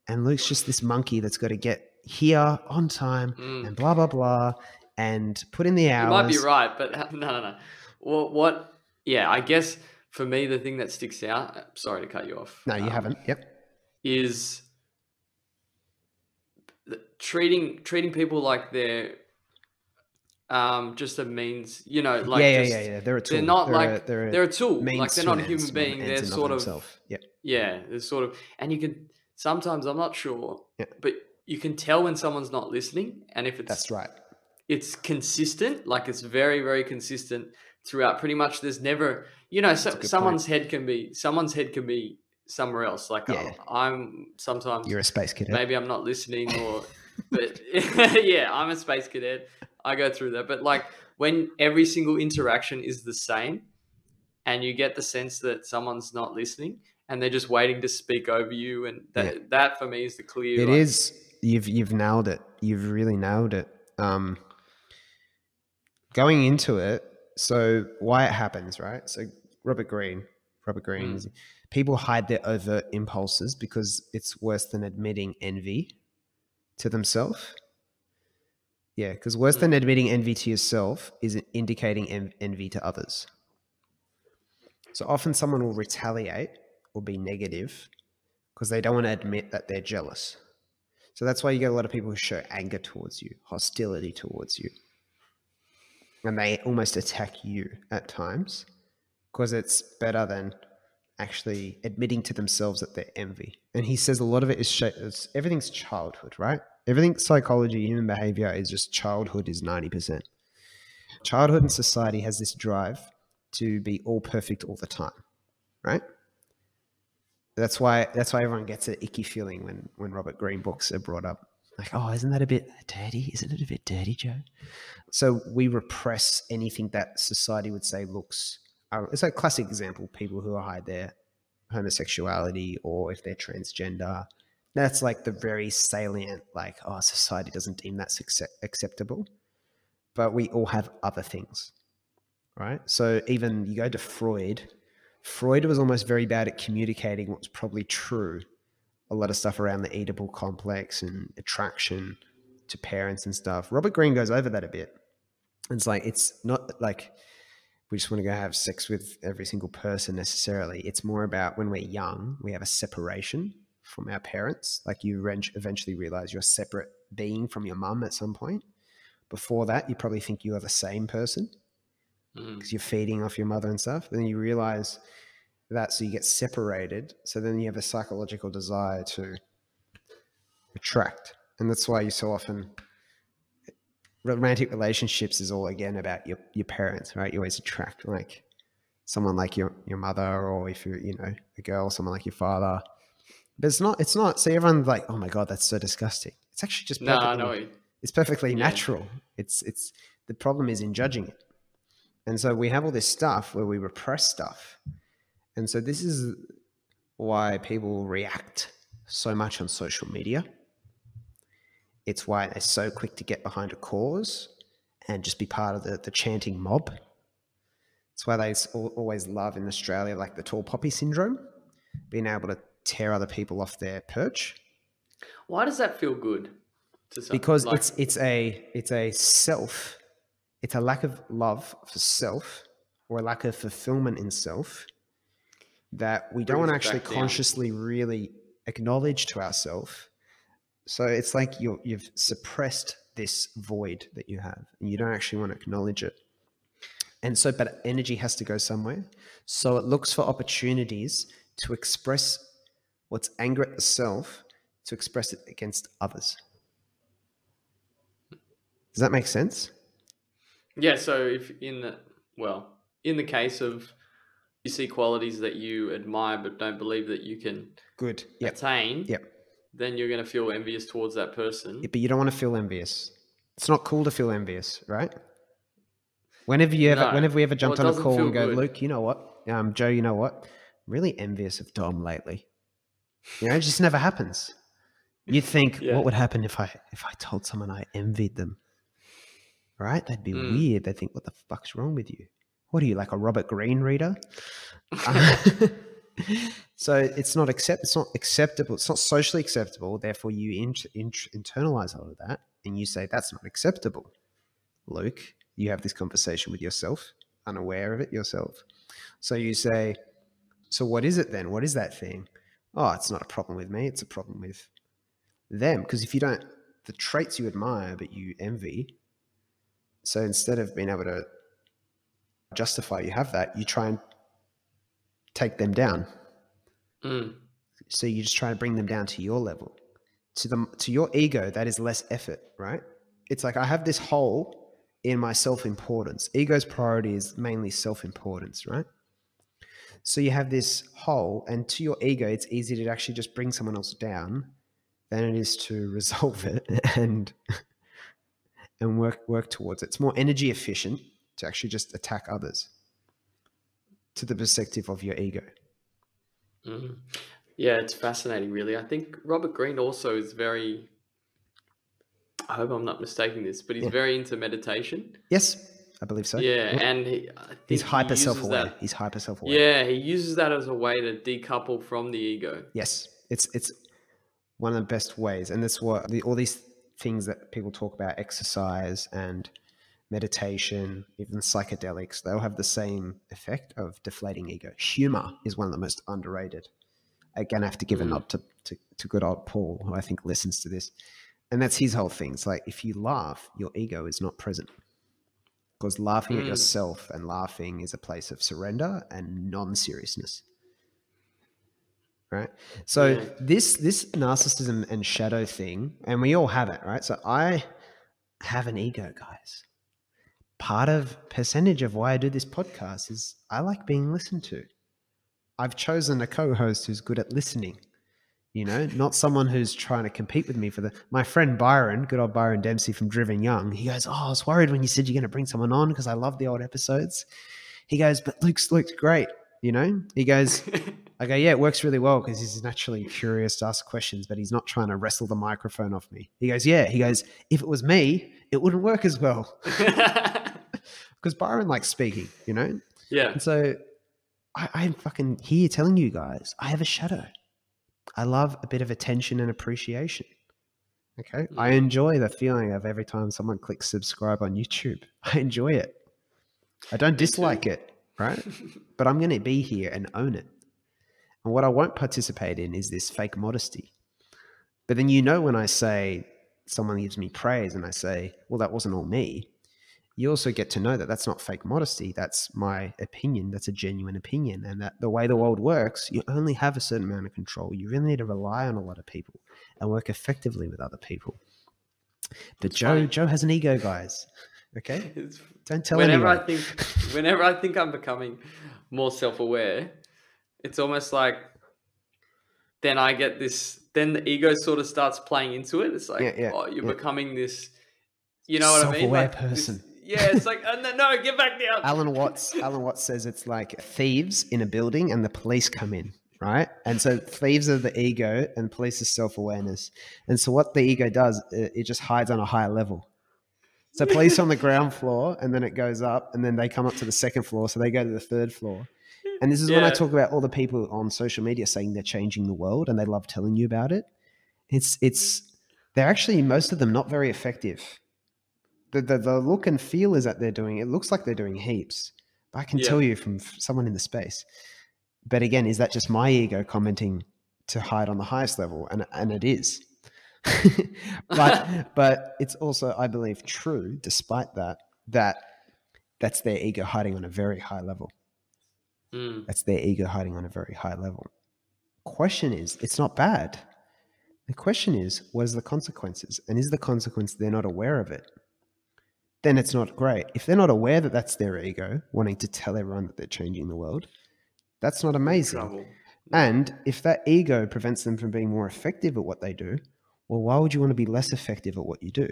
And Luke's just this monkey that's got to get here on time Mm. and blah blah blah and put in the hours. You might be right, but <laughs> no, no, no. What? What? Yeah, I guess for me, the thing that sticks out. Sorry to cut you off. No, you um, haven't. Yep. Is treating treating people like they're um just a means. You know, like yeah, yeah, just, yeah, yeah. They're a tool. they're not they're like a, they're a they're a tool. means Like they're not a human being. They're sort of. Yep. yeah. They're sort of, and you can sometimes I'm not sure, Yeah. but you can tell when someone's not listening, and if it's That's right. it's consistent like it's very very consistent throughout pretty much there's never you know so, someone's head can be someone's head can be somewhere else like Yeah. oh, i'm sometimes You're a space cadet. maybe i'm not listening <laughs> or but <laughs> yeah i'm a space cadet i go through that but like when every single interaction is the same and you get the sense that someone's not listening and they're just waiting to speak over you and that Yeah. that for me is the clear It like, is. You've you've nailed it. You've really nailed it. Um, going into it, so why it happens, right? So Robert Greene, Robert Greene, Mm. people hide their overt impulses because it's worse than admitting envy to themselves. Yeah, because worse Mm. than admitting envy to yourself is indicating en- envy to others. So often someone will retaliate or be negative because they don't want to admit that they're jealous. So that's why you get a lot of people who show anger towards you, hostility towards you. And they almost attack you at times because it's better than actually admitting to themselves that they're envy. And he says a lot of it is it's, everything's childhood, right? Everything psychology, human behavior is just childhood is 90%. Childhood and society has this drive to be all perfect all the time, right? That's why that's why everyone gets an icky feeling when when Robert Greene books are brought up. Like, oh, isn't that a bit dirty? Isn't it a bit dirty, Joe? So we repress anything that society would say looks. Uh, it's a classic example: people who hide their homosexuality or if they're transgender. That's like the very salient, like, oh, society doesn't deem that accept- acceptable. But we all have other things, right? So even you go to Freud, Freud was almost very bad at communicating what's probably true. A lot of stuff around the Oedipal complex and attraction to parents and stuff. Robert Greene goes over that a bit. It's like it's not like we just want to go have sex with every single person necessarily. It's more about when we're young, we have a separation from our parents. Like you eventually realize you're a separate being from your mum at some point. Before that, you probably think you are the same person Mm. because you're feeding off your mother and stuff. Then you realize that, so you get separated. So then you have a psychological desire to attract, and that's why you so often romantic relationships is all again about your your parents, right? You always attract like someone like your your mother, or if you're you know a girl, someone like your father. But it's not. It's not. So everyone's like, "Oh my god, that's so disgusting." It's actually just no perfectly- what you- it's perfectly Yeah. natural. It's it's the problem is in judging it. And so we have all this stuff where we repress stuff. And so this is why people react so much on social media. It's why they're so quick to get behind a cause and just be part of the, the chanting mob. It's why they always love in Australia, like the tall poppy syndrome, being able to tear other people off their perch why does that feel good to because like, it's it's a it's a self it's a lack of love for self or a lack of fulfillment in self that we don't want to actually down. consciously really acknowledge to ourselves so it's like you you've suppressed this void that you have and you don't actually want to acknowledge it and so but energy has to go somewhere so it looks for opportunities to express what's anger at the self to express it against others does that make sense? yeah so if in the well in the case of you see qualities that you admire but don't believe that you can Good. Yep. attain Yep. Then you're going to feel envious towards that person Yeah, But you don't want to feel envious. It's not cool to feel envious, right? Whenever you ever, No. whenever we ever Well, jumped it on a call and go, good. Luke, you know what? Um, Joe, you know what? I'm really envious of Dom lately. You know, it just never happens. You'd think, Yeah. what would happen if I if I told someone I envied them? Right? They'd be Mm. weird. They'd think, what the fuck's wrong with you? What are you like a Robert Greene reader? Uh, <laughs> <laughs> so it's not accept. It's not acceptable. It's not socially acceptable. Therefore, you in, in, internalize all of that, and you say that's not acceptable. Luke, you have this conversation with yourself, unaware of it yourself. So you say, so what is it then? What is that thing? Oh, it's not a problem with me. It's a problem with them. Because if you don't, the traits you admire but you envy. So instead of being able to justify you have that, you try and take them down. Mm. So you just try to bring them down to your level. To the to your ego, that is less effort, right? It's like I have this hole in my self-importance. Ego's priority is mainly self-importance, right? So you have this hole, and to your ego, it's easy to actually just bring someone else down than it is to <laughs> resolve it and <laughs> and work work towards it. It's more energy efficient to actually just attack others to the perspective of your ego. Mm. Yeah, it's fascinating, really. I think Robert Greene also is very. I hope I'm not mistaking this, but he's Yeah. very into meditation. Yes, I believe so. Yeah, and he, He's hyper uses self aware. He's hyper self aware. Yeah, he uses that as a way to decouple from the ego. Yes, it's it's one of the best ways, and that's what the, all these things that people talk about, exercise and meditation, even psychedelics, they all have the same effect of deflating ego. Humor is one of the most underrated. Again, I have to give a Mm. nod to, to, to good old Paul, who I think listens to this. And that's his whole thing. It's like if you laugh, your ego is not present. Because laughing at Mm. yourself and laughing is a place of surrender and non seriousness right so Yeah. this this narcissism and shadow thing and we all have it right so i have an ego guys part of percentage of why i do this podcast is i like being listened to. I've chosen a co-host who's good at listening you know not someone who's trying to compete with me for the my friend byron good old byron dempsey from driven young. He goes oh i was worried when you said you're going to bring someone on because i love the old episodes. He goes but luke's luke's great you know? He goes <laughs> I go, yeah, it works really well because he's naturally curious to ask questions, but he's not trying to wrestle the microphone off me. He goes, yeah. He goes, if it was me, it wouldn't work as well <laughs> because Byron likes speaking, you know. yeah. And so I, I'm fucking here telling you guys, I have a shadow. I love a bit of attention and appreciation. Okay, I Mm. enjoy the feeling of every time someone clicks subscribe on YouTube. <laughs> I enjoy it. I don't dislike it, right? <laughs> but I'm going to be here and own it. And what I won't participate in is this fake modesty. But then you know when I say someone gives me praise and I say, well, that wasn't all me, you also get to know that that's not fake modesty. That's my opinion. That's a genuine opinion. And that the way the world works, you only have a certain amount of control. You really need to rely on a lot of people and work effectively with other people. But It's Joe, funny. Joe has an ego, guys. Okay, <laughs> It's- don't tell whenever anyone. I think, <laughs> whenever I think I'm becoming more self-aware, it's almost like then I get this. Then the ego sort of starts playing into it. It's like, Yeah, yeah, oh, you're yeah. becoming this. You know what I mean? Self-aware Like this- person. Yeah, it's like, oh, no, no, get back down. Alan Watts. Alan Watts says it's like thieves in a building and the police come in, right? And so thieves are the ego and police is self awareness. And so what the ego does, it, it just hides on a higher level. So police on the ground floor, and then it goes up, and then they come up to the second floor, so they go to the third floor. And this is when I talk about all the people on social media saying they're changing the world, and they love telling you about it. It's it's they're actually most of them not very effective. The, the the look and feel is that they're doing. It looks like they're doing heaps, but I can Yeah. tell you from someone in the space. But again, is that just my ego commenting to hide on the highest level? And and it is. <laughs> but <laughs> but it's also I believe true, despite that, that that's their ego hiding on a very high level. Mm, That's their ego hiding on a very high level. Question is, it's not bad. The question is, what is the consequences? And is the consequence they're not aware of it? Then it's not great. If they're not aware that that's their ego wanting to tell everyone that they're changing the world, that's not amazing. trouble. And if that ego prevents them from being more effective at what they do, well, why would you want to be less effective at what you do?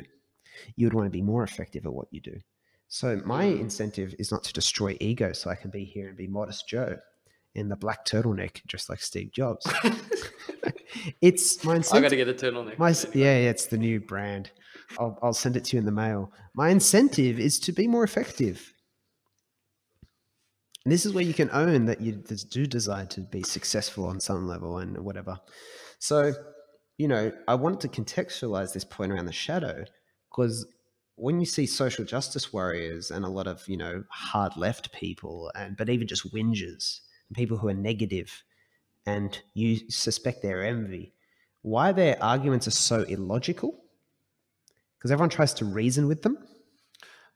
You would want to be more effective at what you do. So my Mm. incentive is not to destroy ego so I can be here and be modest Joe in the black turtleneck, just like Steve Jobs. <laughs> it's my incentive. I got to get a turtleneck. My, yeah, yeah, it's the new brand. I'll, I'll send it to you in the mail. My incentive is to be more effective. And this is where you can own that you do desire to be successful on some level and whatever. So, you know, I wanted to contextualize this point around the shadow because when you see social justice warriors and a lot of, you know, hard left people and but even just whingers, people who are negative and you suspect their envy, why their arguments are so illogical? Because everyone tries to reason with them.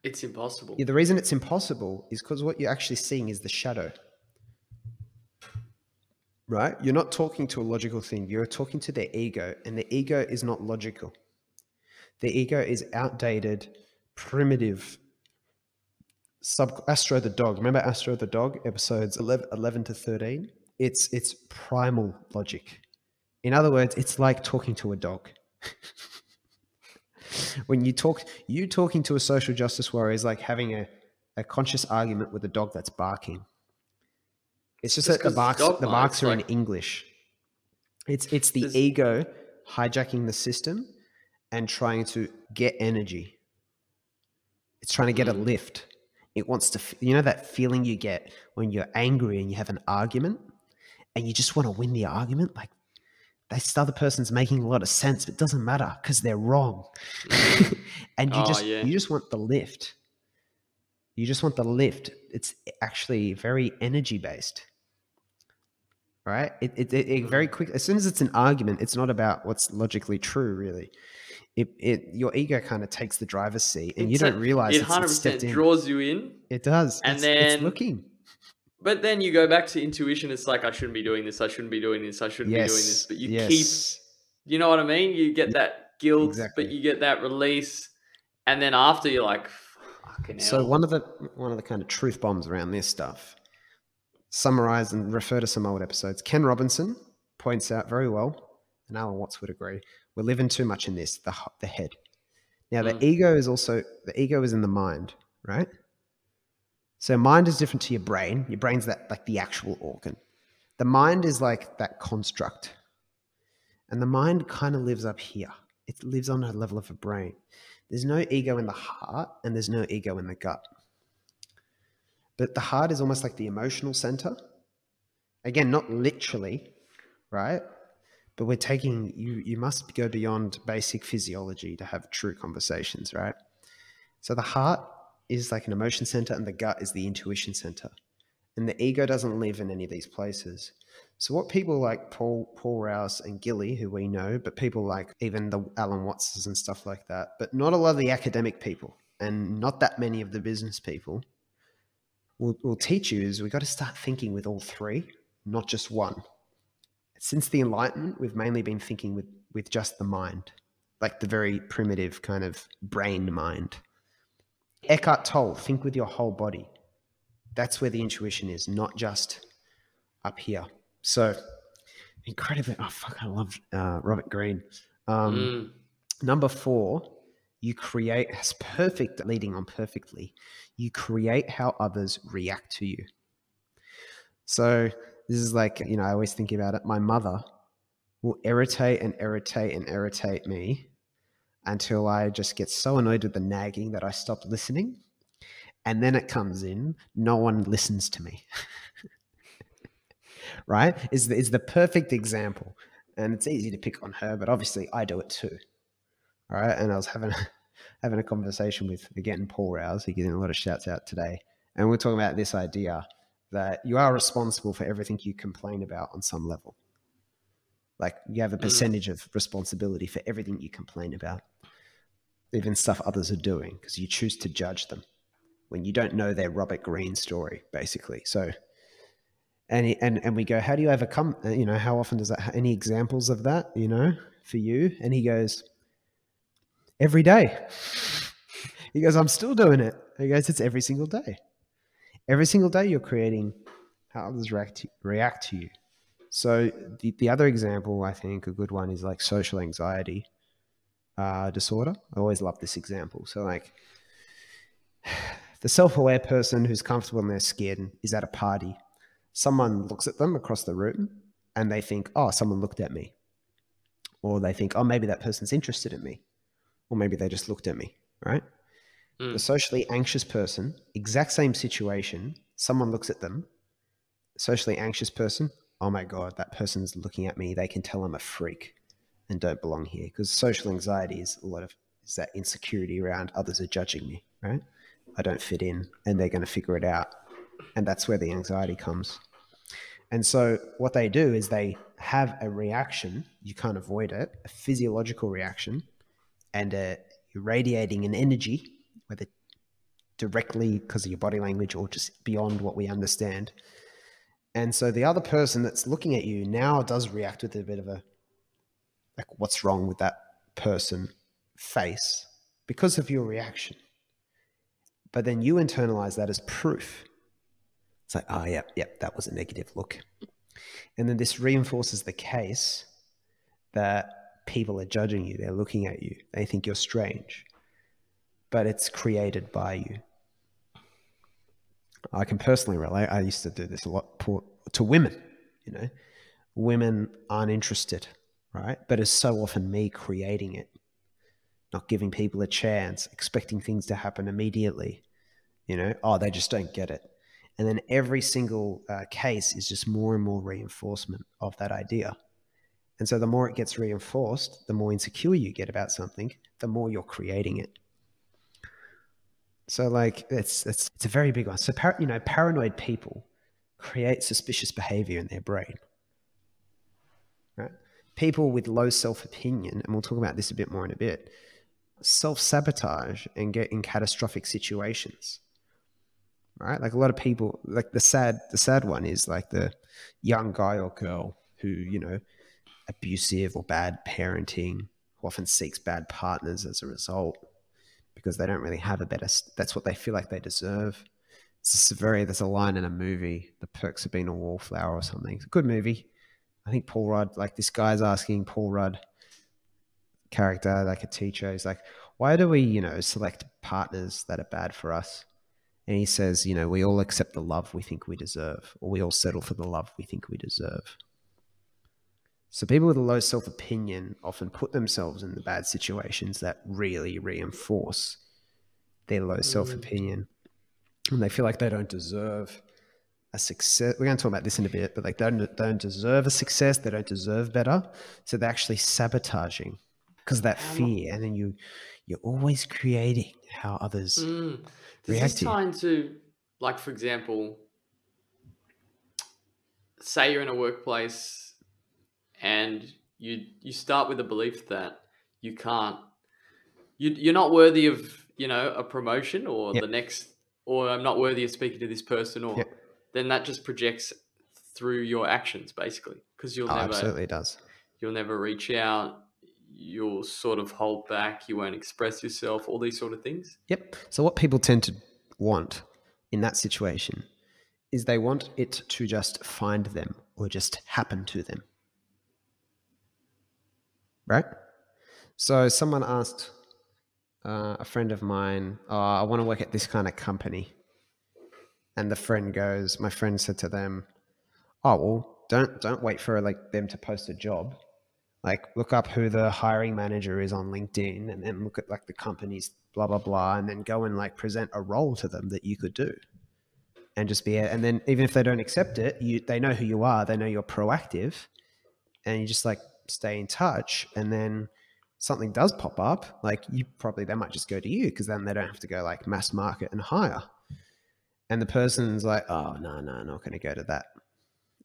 It's impossible. Yeah, the reason it's impossible is because what you're actually seeing is the shadow. Right? You're not talking to a logical thing, you're talking to their ego, and the ego is not logical. The ego is outdated, primitive. Sub Astro the dog. Remember Astro the dog episodes 11, 11 to 13? It's it's primal logic. In other words, it's like talking to a dog. <laughs> when you talk, you talking to a social justice warrior is like having a, a conscious argument with a dog that's barking. It's just, just that the barks, the, the barks are like... in English. It's it's the ego hijacking the system and trying to get energy. It's trying to get a mm. lift. It wants to, you know, that feeling you get when you're angry and you have an argument and you just want to win the argument. Like this other person's making a lot of sense, but it doesn't matter because they're wrong. <laughs> and you oh, just, yeah. you just want the lift. You just want the lift. It's actually very energy based right? It, it, it, very mm. quick. As soon as it's an argument, it's not about what's logically true, really it, it your ego kind of takes the driver's seat and it's you don't realize it 100% draws you in it does and it's, then it's looking but then you go back to intuition it's like i shouldn't be doing this i shouldn't be doing this i shouldn't yes. be doing this but you yes. keep you know what i mean you get that guilt exactly. but you get that release and then after you're like so one of the one of the kind of truth bombs around this stuff summarize and refer to some old episodes ken robinson points out very well and alan watts would agree we're living too much in this, the, the head. Now, the mm. ego is also, the ego is in the mind, right? So mind is different to your brain. Your brain's that like the actual organ. The mind is like that construct. And the mind kind of lives up here. It lives on a level of a brain. There's no ego in the heart and there's no ego in the gut. But the heart is almost like the emotional center. Again, not literally, right? but we're taking you you must go beyond basic physiology to have true conversations right so the heart is like an emotion center and the gut is the intuition center. And the ego doesn't live in any of these places. So what people like paul paul rouse and gilly who we know but people like even the alan wattses and stuff like that but not a lot of the academic people and not that many of the business people will, will teach you is we got to start thinking with all three not just one. Since the Enlightenment, we've mainly been thinking with, with just the mind, like the very primitive kind of brain mind. Eckhart Tolle, think with your whole body. That's where the intuition is, not just up here. So incredibly, oh fuck, I love uh, Robert Greene. Um, mm. Number four, you create as perfect, leading on perfectly. You create how others react to you. So this is like, you know, I always think about it. My mother will irritate and irritate and irritate me until I just get so annoyed with the nagging that I stop listening. And then it comes in, no one listens to me. <laughs> right? Is the, is the perfect example. And it's easy to pick on her, but obviously I do it too. All right. And I was having a, <laughs> having a conversation with again Paul Rouse, He's getting a lot of shouts out today. And we're talking about this idea that you are responsible for everything you complain about on some level. Like you have a mm. percentage of responsibility for everything you complain about, even stuff others are doing, because you choose to judge them when you don't know their Robert Greene story, basically. So, and and and we go, how do you overcome? Uh, you know, how often does that? Any examples of that? You know, for you? And he goes, every day. <laughs> He goes, I'm still doing it. He goes, it's every single day every single day you're creating how others react to, react to you. So the, the other example, I think a good one is like social anxiety uh, disorder. I always love this example. So like <sighs> the self-aware person who's comfortable in their skin is at a party. Someone looks at them across the room and they think, oh, someone looked at me. Or they think, oh, maybe that person's interested in me. Or maybe they just looked at me, right? Mm. The socially anxious person, exact same situation, someone looks at them, socially anxious person, oh my God, that person's looking at me. They can tell I'm a freak and don't belong here. Because social anxiety is a lot of is that insecurity around others are judging me, right? I don't fit in and they're going to figure it out. And that's where the anxiety comes. And so what they do is they have a reaction, you can't avoid it, a physiological reaction, and a, you're radiating an energy, whether directly because of your body language or just beyond what we understand. And so the other person that's looking at you now does react with a bit of a like what's wrong with that person face because of your reaction. But then you internalize that as proof. It's like, oh, yeah, yeah, that was a negative look. And then this reinforces the case that people are judging you, they're looking at you, they think you're strange, but it's created by you. I can personally relate. I used to do this a lot to women, you know. Women aren't interested, right? But it's so often me creating it not giving people a chance, expecting things to happen immediately. You know, oh, they just don't get it. And then every single uh, case is just more and more reinforcement of that idea. And so the more it gets reinforced, the more insecure you get about something, the more you're creating it. So like it's it's it's a very big one. So par- you know, paranoid people create suspicious behavior in their brain. Right? People with low self-opinion, and we'll talk about this a bit more in a bit, self sabotage and get in catastrophic situations. Right? Like a lot of people, like the sad, the sad one is like the young guy or girl who, you know, abusive or bad parenting, who often seeks bad partners as a result because they don't really have a better, that's what they feel like they deserve. It's very, there's a line in a movie, The Perks of Being a Wallflower or something. It's a good movie. I think Paul Rudd, like this guy's asking Paul Rudd, character, like a teacher. He's like, why do we, you know, select partners that are bad for us? And he says, you know, we all accept the love we think we deserve, or we all settle for the love we think we deserve. So people with a low self opinion often put themselves in the bad situations that really reinforce their low mm. self opinion. And they feel like they don't deserve a success. We're going to talk about this in a bit, but like they don't, they don't deserve a success. They don't deserve better. So they're actually sabotaging because of that fear, and then you you're always creating how others mm. Does react. This tie into, like, for example, say you're in a workplace and you you start with the belief that you can't, you you're not worthy of you know a promotion or yep. the next, or I'm not worthy of speaking to this person, or yep. then that just projects through your actions basically because you'll oh, never absolutely does you'll never reach out you'll sort of hold back, you won't express yourself, all these sort of things. Yep. So, what people tend to want in that situation is they want it to just find them or just happen to them. Right? So, someone asked uh, a friend of mine, oh, I want to work at this kind of company. And the friend goes, my friend said to them, Oh, well, don't don't wait for like them to post a job like look up who the hiring manager is on LinkedIn and then look at like the company's blah blah blah and then go and like present a role to them that you could do and just be and then even if they don't accept it you they know who you are they know you're proactive and you just like stay in touch and then something does pop up like you probably they might just go to you because then they don't have to go like mass market and hire and the person's like oh no no I'm not going to go to that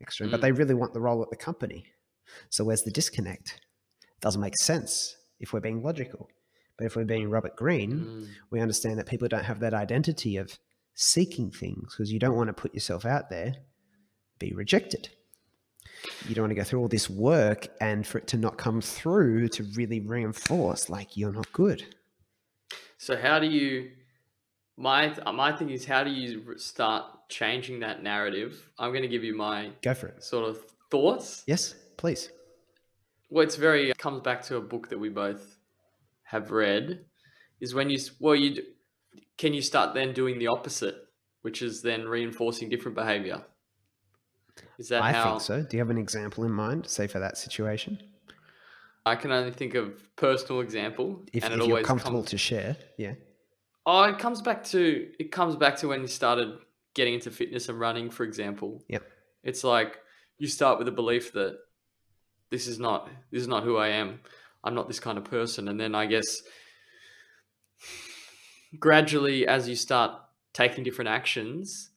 extreme mm. but they really want the role at the company so where's the disconnect? It doesn't make sense if we're being logical. But if we're being Robert Greene, mm. we understand that people don't have that identity of seeking things because you don't want to put yourself out there, be rejected. You don't want to go through all this work and for it to not come through to really reinforce like you're not good. So how do you my my thing is how do you start changing that narrative? I'm going to give you my go for it. Sort of thoughts. Yes please. Well, it's very it comes back to a book that we both have read. Is when you well you can you start then doing the opposite, which is then reinforcing different behavior. Is that I how... think so. Do you have an example in mind, say for that situation? I can only think of personal example, if, and if always you're comfortable comes... to share. Yeah. Oh, it comes back to it comes back to when you started getting into fitness and running, for example. Yep. It's like you start with a belief that this is not this is not who I am. I'm not this kind of person, and then I guess gradually, as you start taking different actions,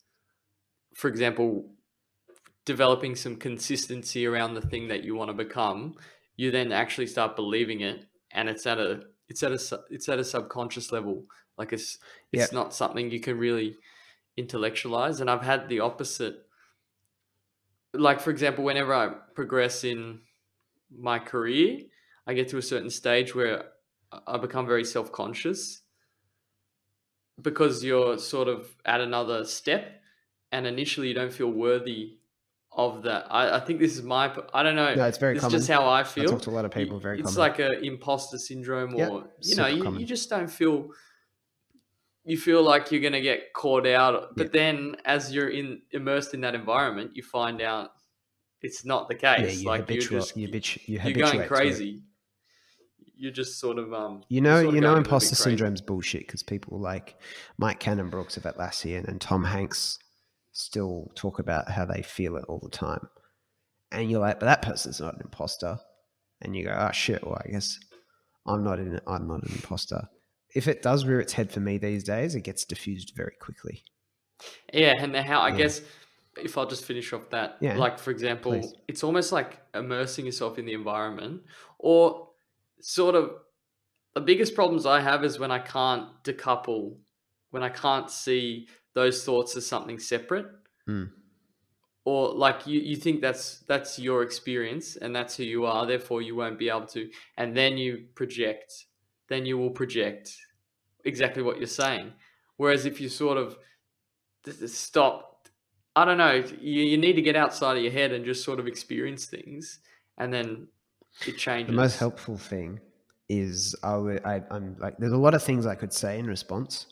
for example, developing some consistency around the thing that you want to become, you then actually start believing it, and it's at a it's at a it's at a subconscious level. Like it's it's Yeah. not something you can really intellectualize. And I've had the opposite. Like for example, whenever I progress in my career, I get to a certain stage where I become very self conscious because you're sort of at another step, and initially you don't feel worthy of that. I, I think this is my. I don't know. No, it's very It's just how I feel. I talk to a lot of people. Very it's common. like a imposter syndrome, or Yep, you know, you, you just don't feel. You feel like you're gonna get caught out, but Yep. then as you're in immersed in that environment, you find out it's not the yeah, case. you like you're habitual, just you habitu- you you're going crazy. You're just sort of um. You know, you know, going a little bit imposter syndrome's bullshit because people like Mike Cannon Brookes of Atlassian and Tom Hanks still talk about how they feel it all the time. And you're like, but that person's not an imposter. And you go, oh shit, well, I guess I'm not an I'm not an imposter. If it does rear its head for me these days, it gets diffused very quickly. Yeah, and how I Yeah. guess if I'll just finish off that, Yeah, like for example, please. it's almost like immersing yourself in the environment, or sort of the biggest problems I have is when I can't decouple, when I can't see those thoughts as something separate, Mm. or like you you think that's that's your experience and that's who you are, therefore you won't be able to, and then you project, then you will project exactly what you're saying. Whereas if you sort of stop, I don't know, you, you need to get outside of your head and just sort of experience things, and then it changes. The most helpful thing is I would, I, I'm like, there's a lot of things I could say in response.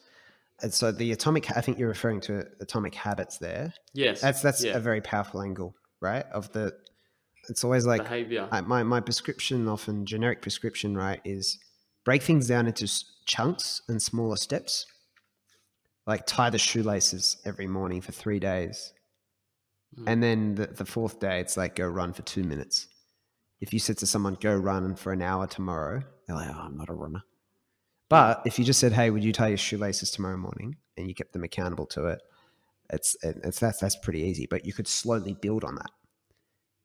And so the atomic, I think you're referring to atomic habits there. Yes, That's that's yeah, a very powerful angle, right? Of the, it's always like behavior. I, my my prescription, often generic prescription, right, is break things down into chunks and smaller steps. Like tie the shoelaces every morning for three days, Mm. and then the, the fourth day, it's like go run for two minutes. If you said to someone, "Go run for an hour tomorrow," they're like, "Oh, I'm not a runner." But if you just said, "Hey, would you tie your shoelaces tomorrow morning?" and you kept them accountable to it, it's it's that's that's pretty easy. But you could slowly build on that.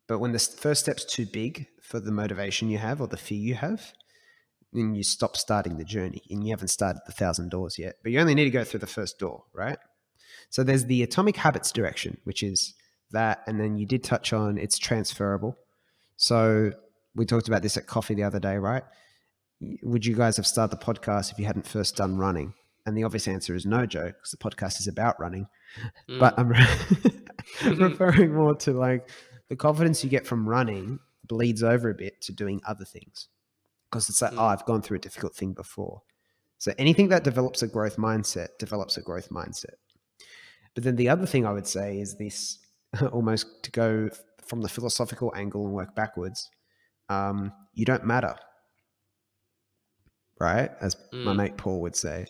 But when the first step's too big for the motivation you have or the fear you have, then you stop starting the journey and you haven't started the thousand doors yet. But you only need to go through the first door, right? So there's the atomic habits direction, which is that. And then you did touch on it's transferable. So we talked about this at coffee the other day, right? Would you guys have started the podcast if you hadn't first done running? And the obvious answer is no, Joe, because the podcast is about running Mm. but I'm I'm <laughs> referring more to like the confidence you get from running bleeds over a bit to doing other things because it's like, Mm. oh, I've gone through a difficult thing before. So anything that develops a growth mindset develops a growth mindset. But then the other thing I would say is this <laughs> almost to go from the philosophical angle and work backwards. Um, you don't matter, right? As my Mm. mate Paul would say.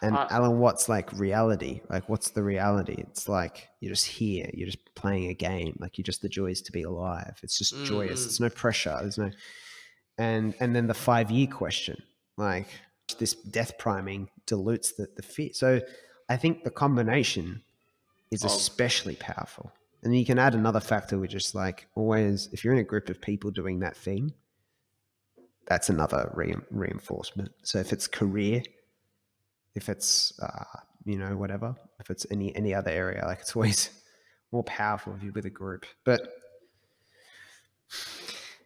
And I- Alan Watts like reality. Like, what's the reality? It's like you're just here. You're just playing a game. Like, you're just the joys to be alive. It's just joyous. Mm. There's no pressure. There's no. And and then the five year question, like this death priming dilutes the the fear. So I think the combination is Of- especially powerful. And you can add another factor, which is like always, if you're in a group of people doing that thing, that's another re- reinforcement. So if it's career, if it's uh, you know whatever, if it's any any other area, like it's always <laughs> more powerful if you're with a group. But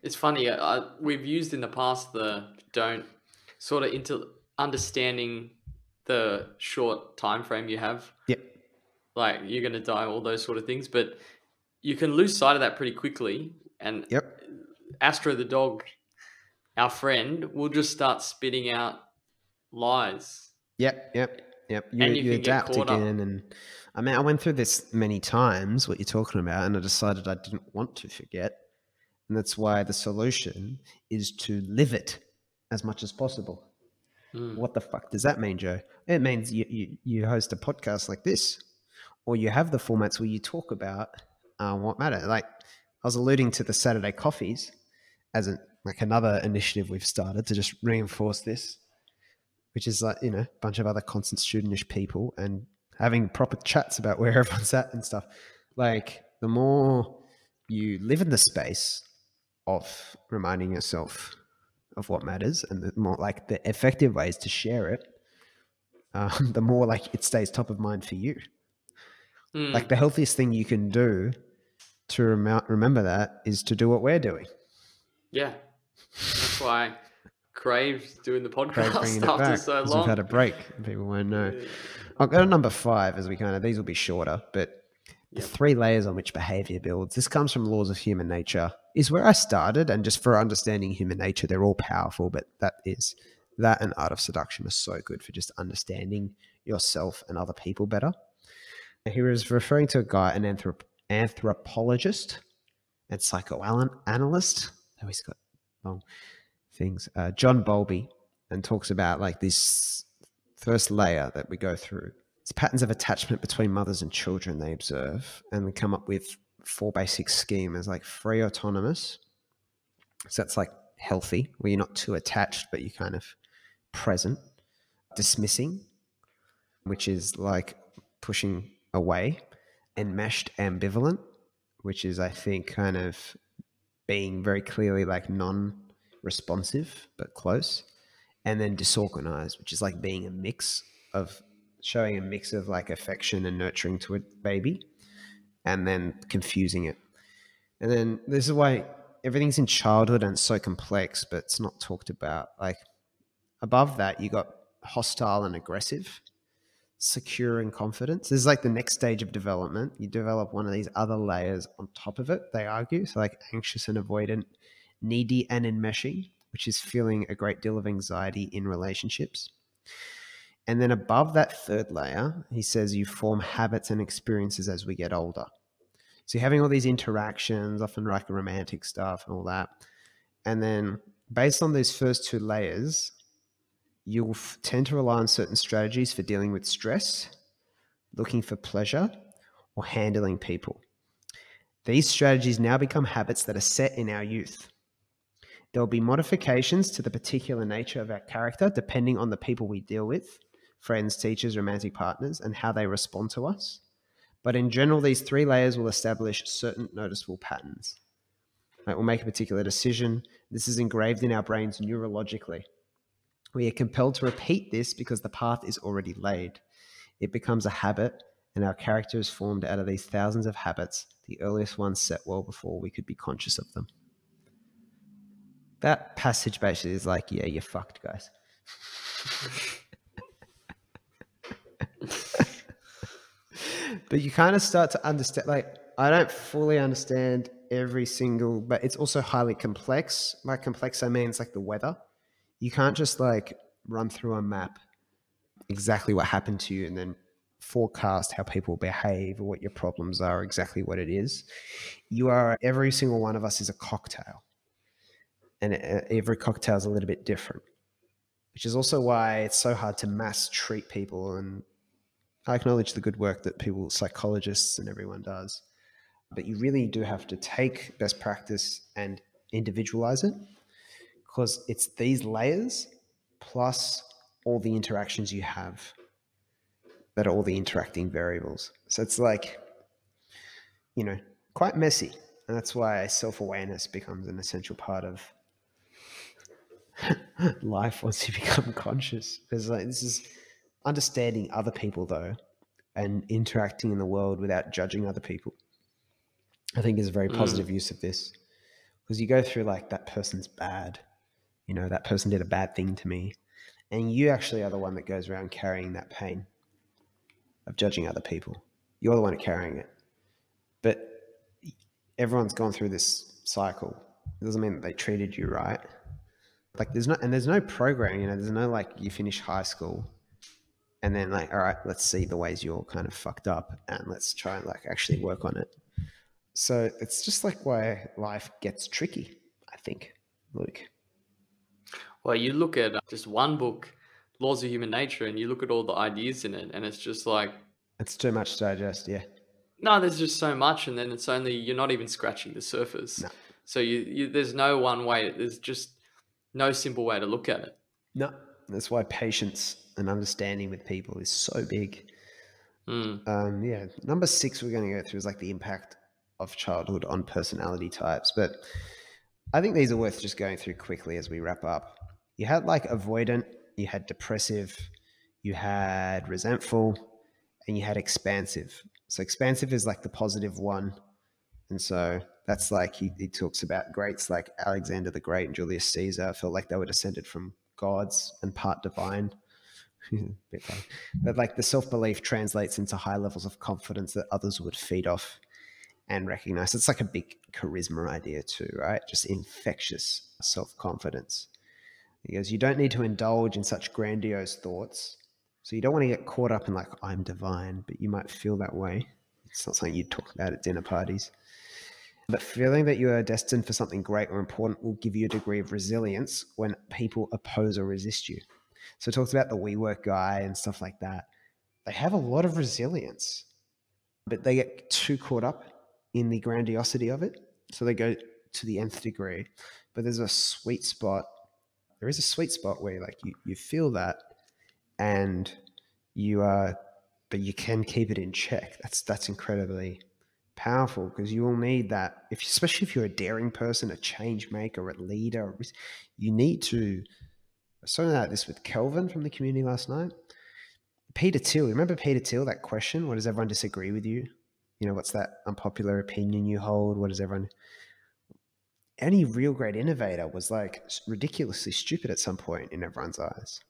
It's funny. I, we've used in the past the don't sort of into understanding the short time frame you have. Yep. Like you're going to die, all those sort of things, but you can lose sight of that pretty quickly. And Yep. Astro the dog, our friend, will just start spitting out lies. Yep, yep, yep. You, And you, you adapt caught up. again, and I mean, I went through this many times. What you're talking about, and I decided I didn't want to forget, and that's why the solution is to live it as much as possible. Mm. What the fuck does that mean, Joe? It means you, you you host a podcast like this, or you have the formats where you talk about uh, what matter. Like I was alluding to the Saturday coffees as a, like another initiative we've started to just reinforce this, which is like you know a bunch of other constant studentish people and having proper chats about where <laughs> everyone's at and stuff. Like the more you live in the space of reminding yourself of what matters and the more like the effective ways to share it, um, <laughs> the more like it stays top of mind for you. Mm. Like the healthiest thing you can do to rem- remember that is to do what we're doing. Yeah, that's why I crave doing the podcast after so long. We've had a break. People won't know. I'll go to number five as we kind of these will be shorter, but the yep. three layers on which behavior builds. This comes from laws of human nature. Is where I started, and just for understanding human nature, they're all powerful, but that is that and art of seduction are so good for just understanding yourself and other people better. He was referring to a guy, an anthrop- anthropologist and psychoanalyst. Oh, he's got long things. Uh, John Bowlby, and talks about like this first layer that we go through. It's patterns of attachment between mothers and children they observe, and they come up with four basic schemas like free autonomous. So that's like healthy, where you're not too attached, but you're kind of present. Dismissing, which is like pushing away. Enmeshed ambivalent, which is, I think, kind of being very clearly like non responsive but close. And then disorganized, which is like being a mix of showing a mix of like affection and nurturing to a baby and then confusing it. And then this is why everything's in childhood and so complex, but it's not talked about. Like above that, you got hostile and aggressive, secure and confidence. This is like the next stage of development. You develop one of these other layers on top of it, they argue. So, like anxious and avoidant, needy and enmeshing, which is feeling a great deal of anxiety in relationships. And then above that third layer, he says you form habits and experiences as we get older. So you're having all these interactions, often like romantic stuff and all that. And then based on those first two layers, you'll f- tend to rely on certain strategies for dealing with stress, looking for pleasure, or handling people. These strategies now become habits that are set in our youth. There will be modifications to the particular nature of our character depending on the people we deal with friends, teachers, romantic partners, and how they respond to us. But in general, these three layers will establish certain noticeable patterns. Right, we'll make a particular decision. This is engraved in our brains neurologically. We are compelled to repeat this because the path is already laid. It becomes a habit, and our character is formed out of these thousands of habits, the earliest ones set well before we could be conscious of them. That passage basically is like, yeah, you're fucked, guys. <laughs> but you kind of start to understand like i don't fully understand every single but it's also highly complex by complex i mean it's like the weather you can't just like run through a map exactly what happened to you and then forecast how people behave or what your problems are exactly what it is. You are every single one of us is a cocktail. And every cocktail is a little bit different which is also why it's so hard to mass treat people and I acknowledge the good work that people, psychologists and everyone does, but you really do have to take best practice and individualize it because it's these layers plus all the interactions you have that are all the interacting variables. So it's like, you know, quite messy. And that's why self awareness becomes an essential part of <laughs> life once you <laughs> become conscious. Because like this is understanding other people though and interacting in the world without judging other people i think is a very mm. positive mm. use of this because you go through like that person's bad you know that person did a bad thing to me. And you actually are the one that goes around carrying that pain of judging other people. You're the one carrying it. But everyone's gone through this cycle. It doesn't mean that they treated you right. Like there's no and there's no program you know there's no like you finish high school and then like all right let's see the ways you're kind of fucked up and let's try and like actually work on it. So it's just like why life gets tricky i think luke well you look at just one book laws of human nature and you look at all the ideas in it and it's just like It's too much to digest. Yeah. No, there's just so much, and then it's only you're not even scratching the surface. No. So you, you there's no one way. There's just no simple way to look at it. No, that's why patience and understanding with people is so big. Mm. Um, yeah, number six we're going to go through is like the impact of childhood on personality types, but I think these are worth just going through quickly as we wrap up. You had like avoidant, you had depressive, you had resentful, and you had expansive. So expansive is like the positive one, and so that's like he, he talks about greats like Alexander the Great and Julius Caesar felt like they were descended from gods and part divine. <laughs> but like the self belief translates into high levels of confidence that others would feed off and recognize. It's like a big charisma idea, too, right? Just infectious self confidence. He goes, You don't need to indulge in such grandiose thoughts. So you don't want to get caught up in, like, I'm divine, but you might feel that way. It's not something you'd talk about at dinner parties. But feeling that you are destined for something great or important will give you a degree of resilience when people oppose or resist you. So it talks about the WeWork guy and stuff like that. They have a lot of resilience, but they get too caught up in the grandiosity of it. So they go to the nth degree. But there's a sweet spot. There is a sweet spot where like you, you feel that and you are but you can keep it in check. That's that's incredibly powerful because you will need that if especially if you're a daring person, a change maker, a leader, you need to I was talking about this with Kelvin from the community last night. Peter Thiel remember Peter Thiel that question, what does everyone disagree with you? You know, what's that unpopular opinion you hold? What does everyone any real great innovator was like ridiculously stupid at some point in everyone's eyes.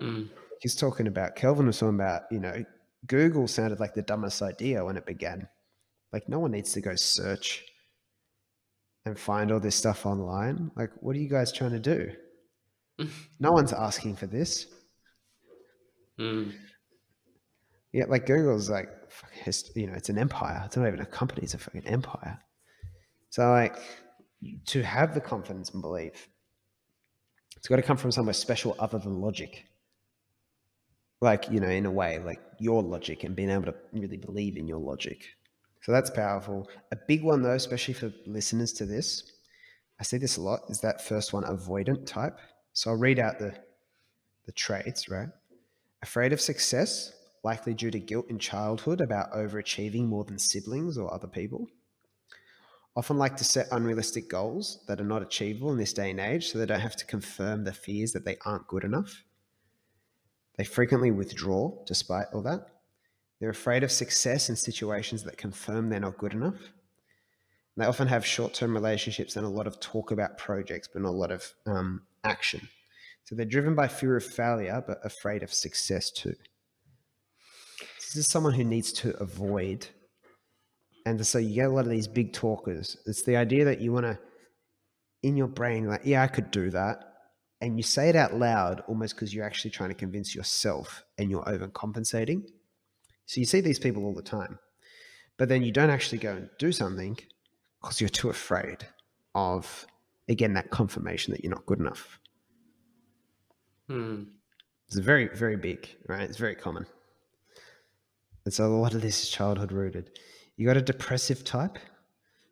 Mm. He's talking about Kelvin was talking about, you know, Google sounded like the dumbest idea when it began. Like no one needs to go search and find all this stuff online. Like, what are you guys trying to do? <laughs> no one's asking for this. Mm. Yeah, like Google's like, you know, it's an empire. It's not even a company; it's a fucking empire. So, like, to have the confidence and belief, it's got to come from somewhere special other than logic. Like, you know, in a way, like your logic and being able to really believe in your logic. So that's powerful. A big one, though, especially for listeners to this, I see this a lot, is that first one, avoidant type. So I'll read out the, the traits, right? Afraid of success, likely due to guilt in childhood about overachieving more than siblings or other people. Often like to set unrealistic goals that are not achievable in this day and age, so they don't have to confirm the fears that they aren't good enough. They frequently withdraw despite all that. They're afraid of success in situations that confirm they're not good enough. And they often have short term relationships and a lot of talk about projects, but not a lot of um, action. So they're driven by fear of failure, but afraid of success too. This is someone who needs to avoid. And so you get a lot of these big talkers. It's the idea that you want to, in your brain, like, yeah, I could do that. And you say it out loud almost because you're actually trying to convince yourself and you're overcompensating. So you see these people all the time. But then you don't actually go and do something because you're too afraid of again that confirmation that you're not good enough. Hmm. It's very, very big, right? It's very common. And so a lot of this is childhood rooted. You got a depressive type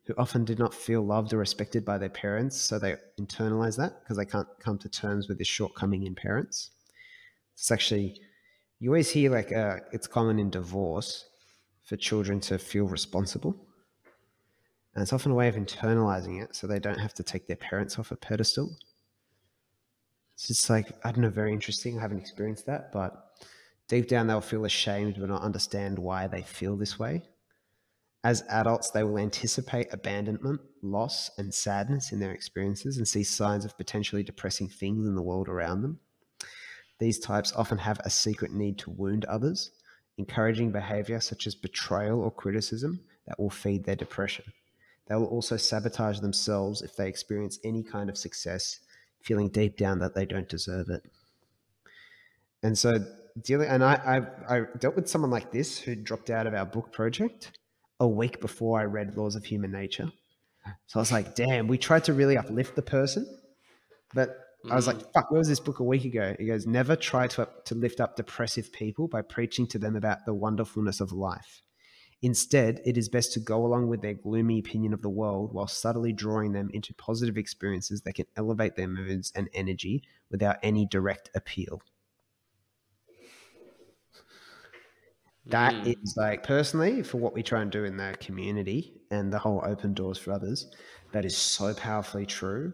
who often did not feel loved or respected by their parents, so they internalize that because they can't come to terms with this shortcoming in parents. It's actually you always hear like uh, it's common in divorce for children to feel responsible and it's often a way of internalizing it so they don't have to take their parents off a pedestal. It's just like, I don't know, very interesting. I haven't experienced that, but deep down they'll feel ashamed but not understand why they feel this way. As adults, they will anticipate abandonment, loss, and sadness in their experiences and see signs of potentially depressing things in the world around them. These types often have a secret need to wound others, encouraging behavior such as betrayal or criticism that will feed their depression. They will also sabotage themselves if they experience any kind of success, feeling deep down that they don't deserve it. And so, dealing, and I, I, I dealt with someone like this who dropped out of our book project a week before I read Laws of Human Nature. So I was like, damn, we tried to really uplift the person, but I was Mm. like, fuck, where was this book a week ago? He goes, never try to, to lift up depressive people by preaching to them about the wonderfulness of life. Instead, it is best to go along with their gloomy opinion of the world while subtly drawing them into positive experiences that can elevate their moods and energy without any direct appeal. That Mm. is like personally for what we try and do in the community and the whole open doors for others. That is so powerfully true.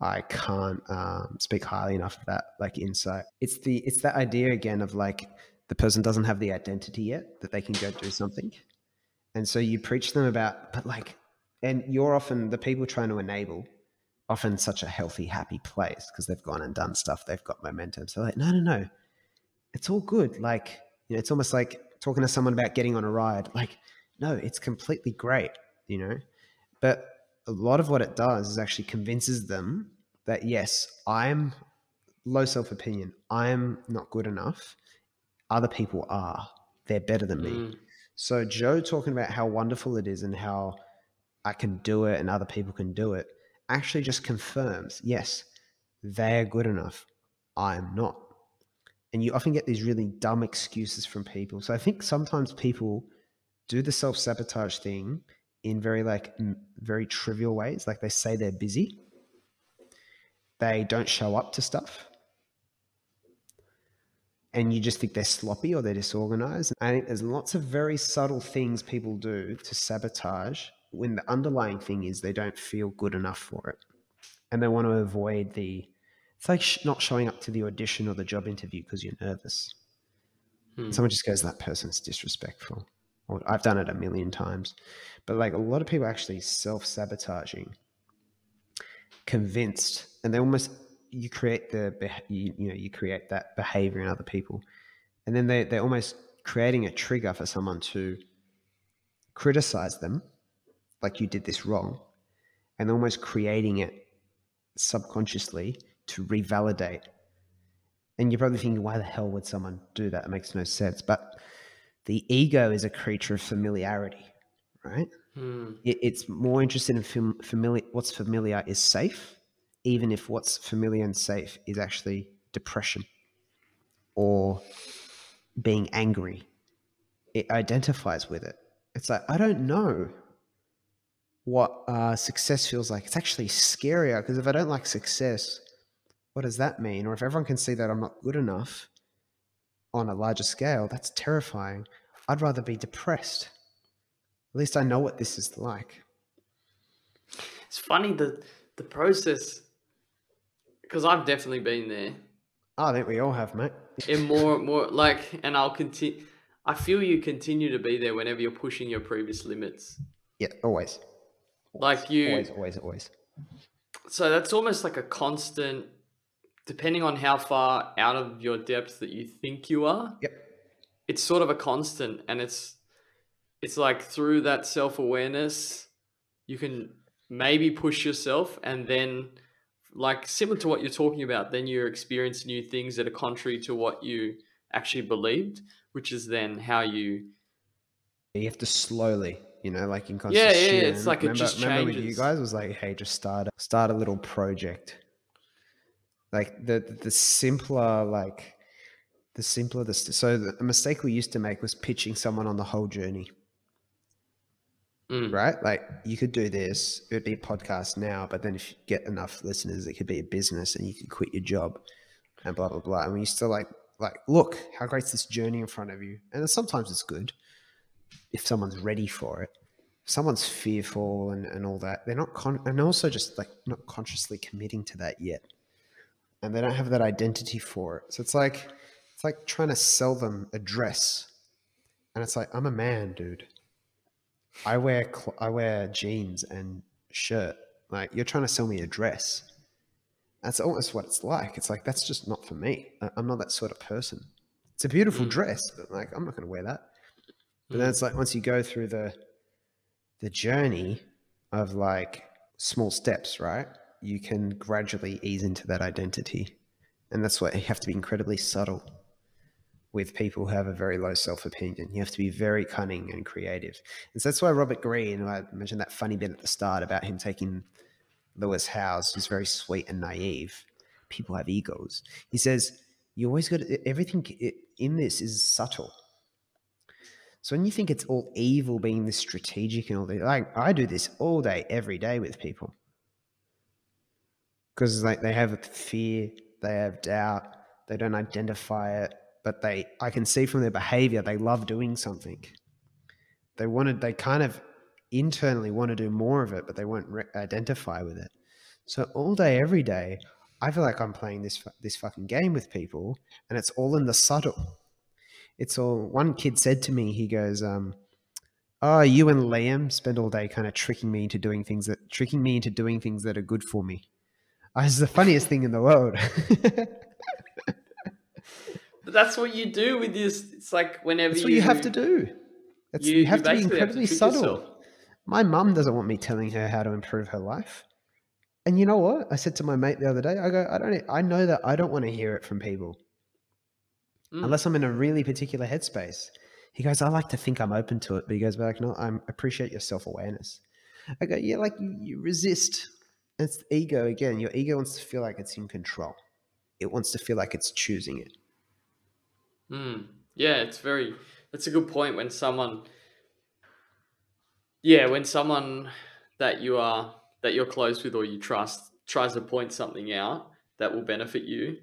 I can't um, speak highly enough of that like insight. It's the it's that idea again of like the person doesn't have the identity yet that they can go do something, and so you preach them about, but like, and you're often the people trying to enable, often such a healthy, happy place because they've gone and done stuff, they've got momentum. So like, no, no, no, it's all good. Like, you know, it's almost like talking to someone about getting on a ride. Like, no, it's completely great, you know, but a lot of what it does is actually convinces them that yes, I'm low self opinion. I'm not good enough. Other people are. They're better than me. Mm. So Joe talking about how wonderful it is and how I can do it and other people can do it actually just confirms, yes, they're good enough. I'm not. And you often get these really dumb excuses from people. So I think sometimes people do the self sabotage thing in very like very trivial ways. Like they say they're busy, they don't show up to stuff, and you just think they're sloppy or they're disorganized. I think there's lots of very subtle things people do to sabotage when the underlying thing is they don't feel good enough for it, and they want to avoid the. It's like sh- not showing up to the audition or the job interview because you're nervous. Hmm. Someone just goes, "That person's disrespectful." Or, I've done it a million times, but like a lot of people actually self sabotaging, convinced, and they almost you create the you, you know you create that behavior in other people, and then they they're almost creating a trigger for someone to criticize them, like you did this wrong, and almost creating it subconsciously to revalidate. And you're probably thinking, why the hell would someone do that? It makes no sense. But the ego is a creature of familiarity, right? Hmm. It, it's more interested in fam- familiar. What's familiar is safe, even if what's familiar and safe is actually depression or being angry. It identifies with it. It's like I don't know what uh, success feels like. It's actually scarier because if I don't like success, what does that mean? Or if everyone can see that I'm not good enough on a larger scale, that's terrifying. I'd rather be depressed. At least I know what this is like. It's funny the the process because I've definitely been there. Oh, I think we all have, mate. and <laughs> more more like, and I'll continue. I feel you continue to be there whenever you're pushing your previous limits. Yeah, always. Like you, Always, always, always. so that's almost like a constant, depending on how far out of your depth that you think you are. Yep. It's sort of a constant, and it's it's like through that self awareness, you can maybe push yourself, and then like similar to what you're talking about, then you experience new things that are contrary to what you actually believed, which is then how you You have to slowly, you know, like in Yeah, yeah, constant yeah, it's like it remember, just remember with you guys was like, hey, just start start a little project. Like the the simpler, like the simpler the st- so the, the mistake we used to make was pitching someone on the whole journey. Mm. right? Like you could do this, it would be a podcast now, but then if you get enough listeners, it could be a business and you could quit your job and blah blah blah. And we used to like like look how great's this journey in front of you. And sometimes it's good if someone's ready for it. If someone's fearful and, and all that, they're not con- and also just like not consciously committing to that yet. And they don't have that identity for it. So it's like it's like trying to sell them a dress. And it's like, I'm a man, dude. I wear cl- I wear jeans and shirt. Like you're trying to sell me a dress. That's almost what it's like. It's like that's just not for me. I'm not that sort of person. It's a beautiful Mm. dress, but like I'm not going to wear that. But then Mm. it's like once you go through the the journey of like small steps, right? You can gradually ease into that identity, and that's why you have to be incredibly subtle with people who have a very low self opinion. You have to be very cunning and creative. And so that's why Robert Greene, I mentioned that funny bit at the start about him taking Lewis Howes, who's very sweet and naive, people have egos. He says, you always got to, everything in this is subtle. So when you think it's all evil being this strategic and all that, like I do this all day, every day with people. Because like they have fear, they have doubt, they don't identify it, but they I can see from their behavior they love doing something. They wanted they kind of internally want to do more of it, but they won't re- identify with it. So all day, every day, I feel like I'm playing this this fucking game with people, and it's all in the subtle. It's all. One kid said to me, he goes, um, "Oh, you and Liam spend all day kind of tricking me into doing things that tricking me into doing things that are good for me." Oh, it's the funniest thing in the world. <laughs> but that's what you do with this. It's like whenever that's what you, you have to do. you, you, have to be incredibly to subtle. Yourself. My mum doesn't want me telling her how to improve her life. And you know what? I said to my mate the other day, I go, I don't, I know that I don't want to hear it from people mm. unless I'm in a really particular headspace. He goes, I like to think I'm open to it, but he goes, but like, no, I appreciate your self awareness. I go, yeah, like you, you resist. It's ego again. Your ego wants to feel like it's in control. It wants to feel like it's choosing it. Mm. Yeah, it's very. That's a good point. When someone, yeah, when someone that you are that you're close with or you trust tries to point something out that will benefit you,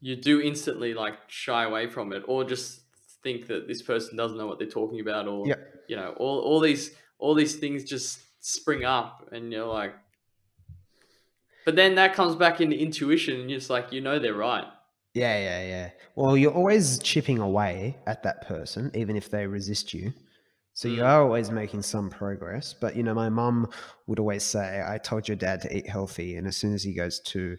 you do instantly like shy away from it or just think that this person doesn't know what they're talking about or you know all, all these all these things just spring up and you're like but then that comes back into intuition and just like you know they're right yeah yeah yeah well you're always chipping away at that person even if they resist you so you mm. are always making some progress. But you know, my mum would always say, I told your dad to eat healthy. And as soon as he goes to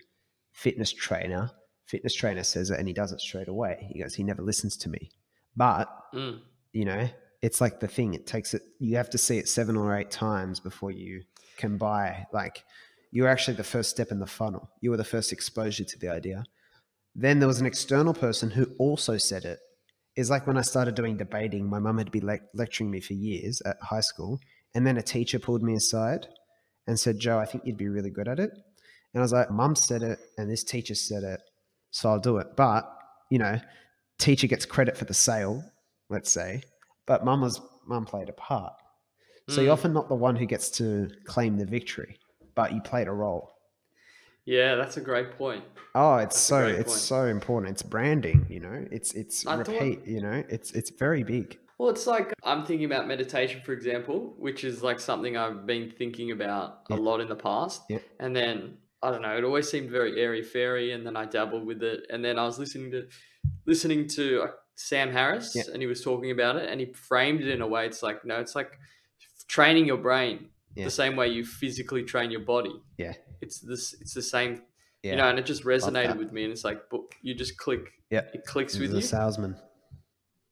fitness trainer, fitness trainer says it and he does it straight away. He goes, he never listens to me. But mm. you know, it's like the thing, it takes it you have to see it seven or eight times before you can buy like you're actually the first step in the funnel. You were the first exposure to the idea. Then there was an external person who also said it. it is like when I started doing debating, my mum had been le- lecturing me for years at high school. And then a teacher pulled me aside and said, Joe, I think you'd be really good at it. And I was like, Mum said it, and this teacher said it, so I'll do it. But, you know, teacher gets credit for the sale, let's say, but mum was mum played a part. So mm. you're often not the one who gets to claim the victory, but you played a role. Yeah, that's a great point. Oh, it's that's so it's point. so important. It's branding, you know. It's it's I repeat, thought, you know. It's it's very big. Well, it's like I'm thinking about meditation, for example, which is like something I've been thinking about a lot in the past. Yeah. And then I don't know, it always seemed very airy fairy, and then I dabbled with it, and then I was listening to listening to Sam Harris, and he was talking about it, and he framed it in a way. It's like no, it's like training your brain yeah. the same way you physically train your body. Yeah. It's this. It's the same. Yeah. You know, and it just resonated with me, and it's like, but you just click. Yeah. It clicks with you. A salesman.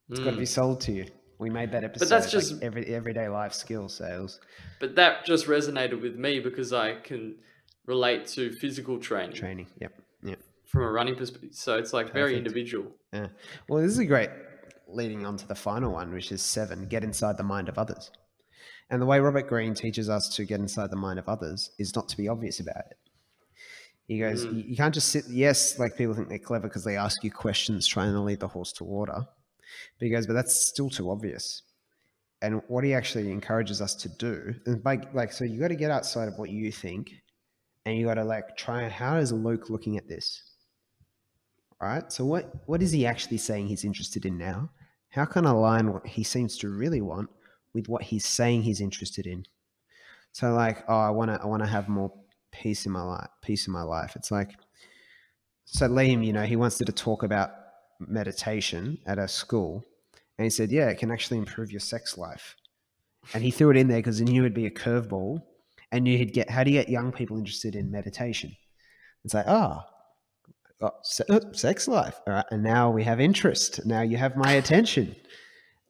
It's mm. got to be sold to you. We made that episode. But that's just like every everyday life skill sales. But that just resonated with me because I can relate to physical training. Training. Yep. Yep. From a running perspective, so it's like Perfect. very individual. Yeah. Well, this is a great leading on to the final one, which is seven. Get inside the mind of others. And the way Robert Greene teaches us to get inside the mind of others is not to be obvious about it. He goes, mm. you can't just sit, yes, like people think they're clever because they ask you questions trying to lead the horse to water. But he goes, but that's still too obvious. And what he actually encourages us to do, and by like, so you got to get outside of what you think and you got to like try, how is Luke looking at this? All right. So what, what is he actually saying he's interested in now? How can I align what he seems to really want with what he's saying he's interested in. So like, oh, I want to I want to have more peace in my life, peace in my life. It's like so Liam, you know, he wants to talk about meditation at a school and he said, "Yeah, it can actually improve your sex life." And he threw it in there because he knew it'd be a curveball and you would get how do you get young people interested in meditation? It's like, ah, oh, oh, sex life. All right. And now we have interest. Now you have my attention.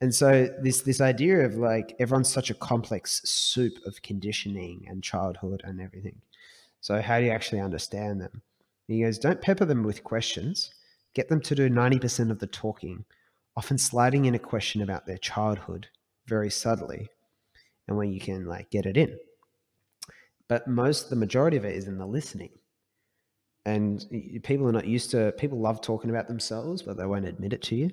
And so this this idea of like everyone's such a complex soup of conditioning and childhood and everything. So how do you actually understand them? And he goes, don't pepper them with questions. Get them to do 90% of the talking, often sliding in a question about their childhood very subtly, and when you can like get it in. But most the majority of it is in the listening. and people are not used to people love talking about themselves but they won't admit it to you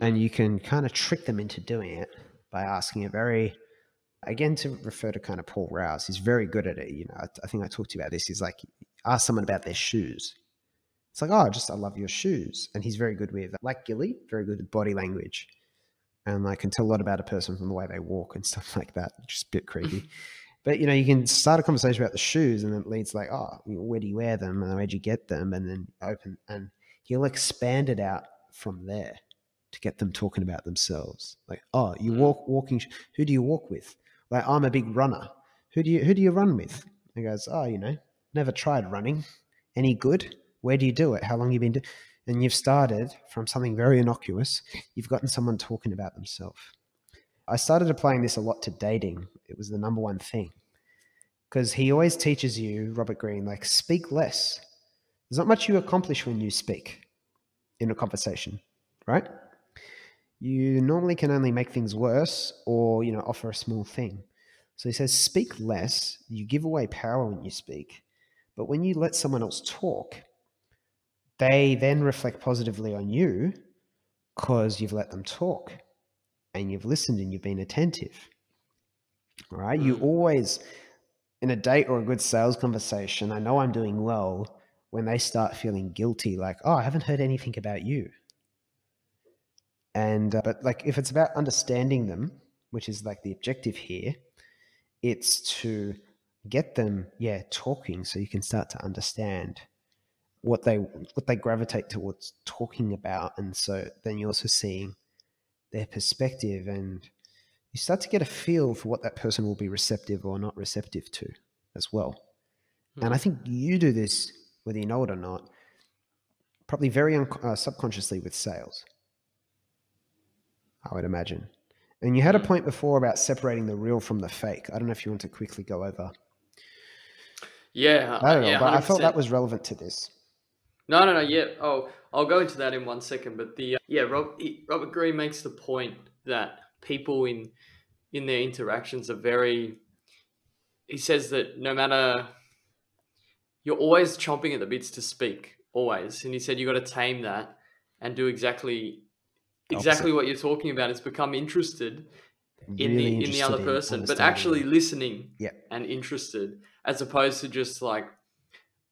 and you can kind of trick them into doing it by asking a very again to refer to kind of paul rouse he's very good at it you know I, I think i talked to you about this he's like ask someone about their shoes. It's like oh just i love your shoes. And he's very good with like gilly very good with body language. And I can tell a lot about a person from the way they walk and <laughs> stuff like that, Just a bit creepy. <laughs> but you know, you can start a conversation about the shoes, and then it leads like, oh, where do you wear them, and where'd you get them, and then open, and he'll expand it out from there to get them talking about themselves. Like, oh, you mm. walk walking. Who do you walk with? Like, I'm a big runner. Who do you who do you run with? He goes, oh, you know, never tried running. Any good? Where do you do it? How long you been doing? and you've started from something very innocuous, you've gotten someone talking about themselves. I started applying this a lot to dating. It was the number one thing. Because he always teaches you, Robert Greene, like speak less. There's not much you accomplish when you speak in a conversation, right? You normally can only make things worse or, you know, offer a small thing. So he says, speak less. You give away power when you speak. But when you let someone else talk, they then reflect positively on you because you've let them talk and you've listened and you've been attentive. All right. Mm. You always, in a date or a good sales conversation, I know I'm doing well when they start feeling guilty, like, oh, I haven't heard anything about you. And, uh, but like, if it's about understanding them, which is like the objective here, it's to get them, yeah, talking so you can start to understand what they what they gravitate towards talking about and so then you're also seeing their perspective and you start to get a feel for what that person will be receptive or not receptive to as well mm. and i hmm. think you do this whether you know it or not probably very un- uh, subconsciously with sales i would imagine and you had a hmm. point before about separating the real from the fake i don't know if you want to quickly go over yeah i don't know yeah, but i felt that was relevant to this no, no, no. Yeah. Oh, I'll go into that in one second. But the uh, yeah, Rob, he, Robert Greene makes the point that people in in their interactions are very. He says that no matter, you're always chomping at the bits to speak, always, and he said you got to tame that and do exactly exactly what you're talking about. Is become interested in really the in the other person, but actually listening and interested, as opposed to just like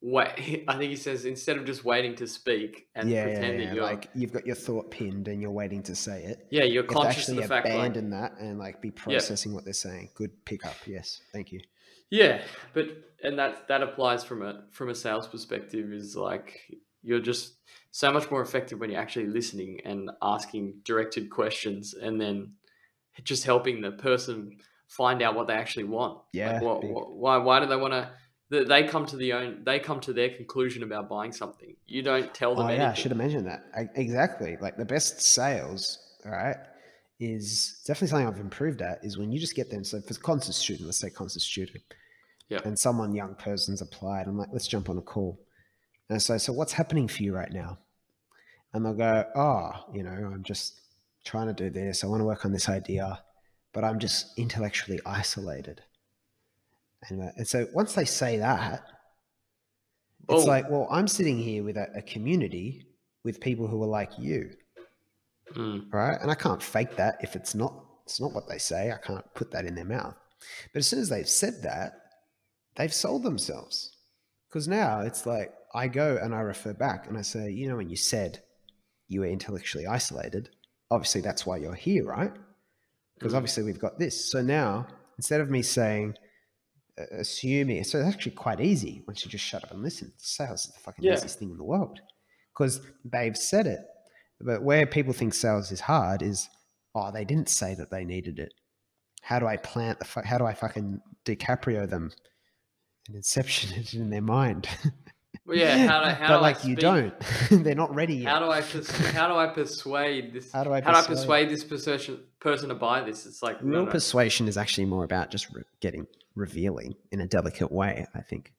wait. <laughs> I think he says instead of just waiting to speak and yeah, pretend yeah, that you're like you've got your thought pinned and you're waiting to say it. Yeah, you're conscious of the fact abandon like, that and like be processing what they're saying. Good pickup. Yes, thank you. Yeah, but and that that applies from a from a sales perspective is like you're just so much more effective when you're actually listening and asking directed questions and then just helping the person find out what they actually want. Yeah. Like what, what, why why do they want to they come to the own they come to their conclusion about buying something. You don't tell them. Oh anything. yeah, I should have mentioned that. I, exactly. Like the best sales, all right, is definitely something I've improved at. Is when you just get them. So for constant student, let's say constant student, yeah, and someone young person's applied. I'm like, let's jump on a call. And so, so what's happening for you right now? And they'll go, oh, you know, I'm just trying to do this. I want to work on this idea, but I'm just intellectually isolated. And, uh, and so once they say that, it's oh. like, well, I'm sitting here with a, a, community with people who are like you, mm. right? And I can't fake that if it's not it's not what they say. I can't put that in their mouth. But as soon as they've said that, they've sold themselves. Because now it's like I go and I refer back and I say, you know, when you said you were intellectually isolated, obviously that's why you're here, right? Because mm. obviously we've got this. So now instead of me saying, assuming so it's actually quite easy once you just shut up and listen. Sales is the fucking yeah. easiest thing in the world because they've said it. But where people think sales is hard is, oh, they didn't say that they needed it. How do I plant the? Fu- how do I fucking DiCaprio them and inception it <laughs> in their mind? Well, yeah, how do, how but do like you don't. <laughs> They're not ready yet. How do I pers- how do I persuade this? How do I persuade, how do I persuade this person person to buy this? It's like real persuasion is actually more about just re- getting revealing in a delicate way. I think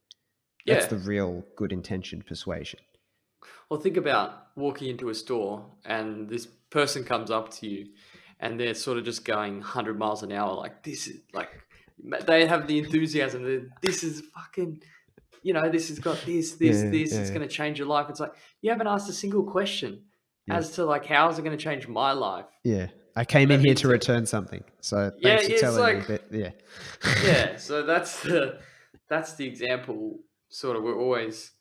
that's yeah. the real good intentioned persuasion. Well, think about walking into a store and this person comes up to you and they're sort of just going 100 miles an hour, like this is like they have the enthusiasm. This is fucking you know, this has got this, this, Yeah, this. yeah, it's yeah. going to change your life. It's like you haven't asked a single question as to like how is it going to change my life. Yeah. I came in here to return something. So Yeah, for it's telling like- yeah. <laughs> yeah <laughs> so that's the that's the example sort of we're always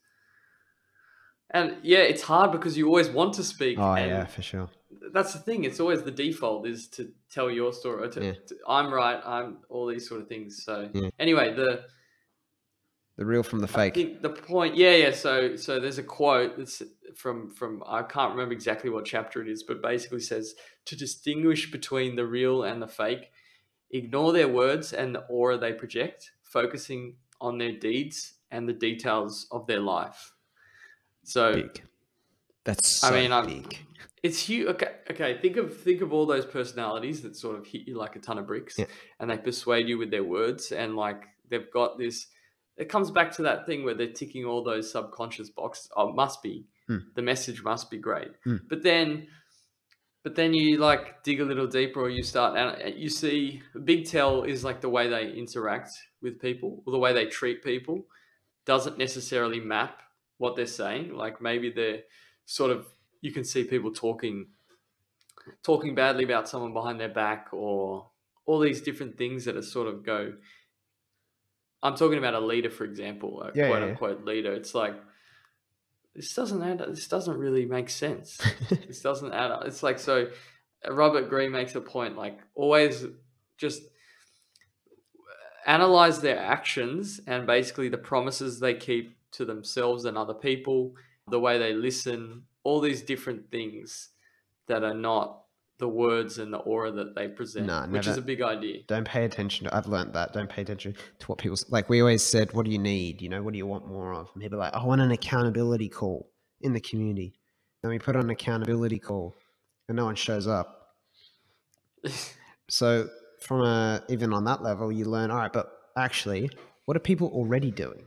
and yeah it's hard because you always want to speak Oh and yeah, for sure. that's the thing it's always the default is to tell your story or to, Yeah. to- i'm right i'm all these sort of things so Yeah. anyway the The real from the I fake. think the point yeah yeah so so there's a quote that's from from i can't remember exactly what chapter it is but basically says to distinguish between the real and the fake ignore their words and the aura they project focusing on their deeds and the details of their life so Big. That's so I mean, I'm- big. it's huge okay okay think of think of all those personalities that sort of hit you like a ton of bricks Yeah. and they persuade you with their words and like they've got this it comes back to that thing where they're ticking all those subconscious boxes oh must be Hmm. the message must be great Hmm. but then but then you like dig a little deeper or you start and you see big tell is like the way they interact with people or the way they treat people doesn't necessarily map what they're saying like maybe they're sort of you can see people talking talking badly about someone behind their back or all these different things that are sort of go i'm talking about a leader for example a Yeah, quote yeah, yeah. unquote leader. It's like this doesn't add this doesn't really make sense. <laughs> This doesn't add up. It's like so uh, robert greene makes a point like always just analyze their actions and basically the promises they keep to themselves and other people the way they listen all these different things that are not the words and the aura that they present No, which is a big idea Don't pay attention to. I've learned that. Don't pay attention to what people like. We always said, "What do you need? You know, what do you want more of?" And people like, "I want an accountability call in the community." Then we put on an accountability call, and no one shows up. <laughs> So from a even on that level, you learn. All right, but actually, what are people already doing?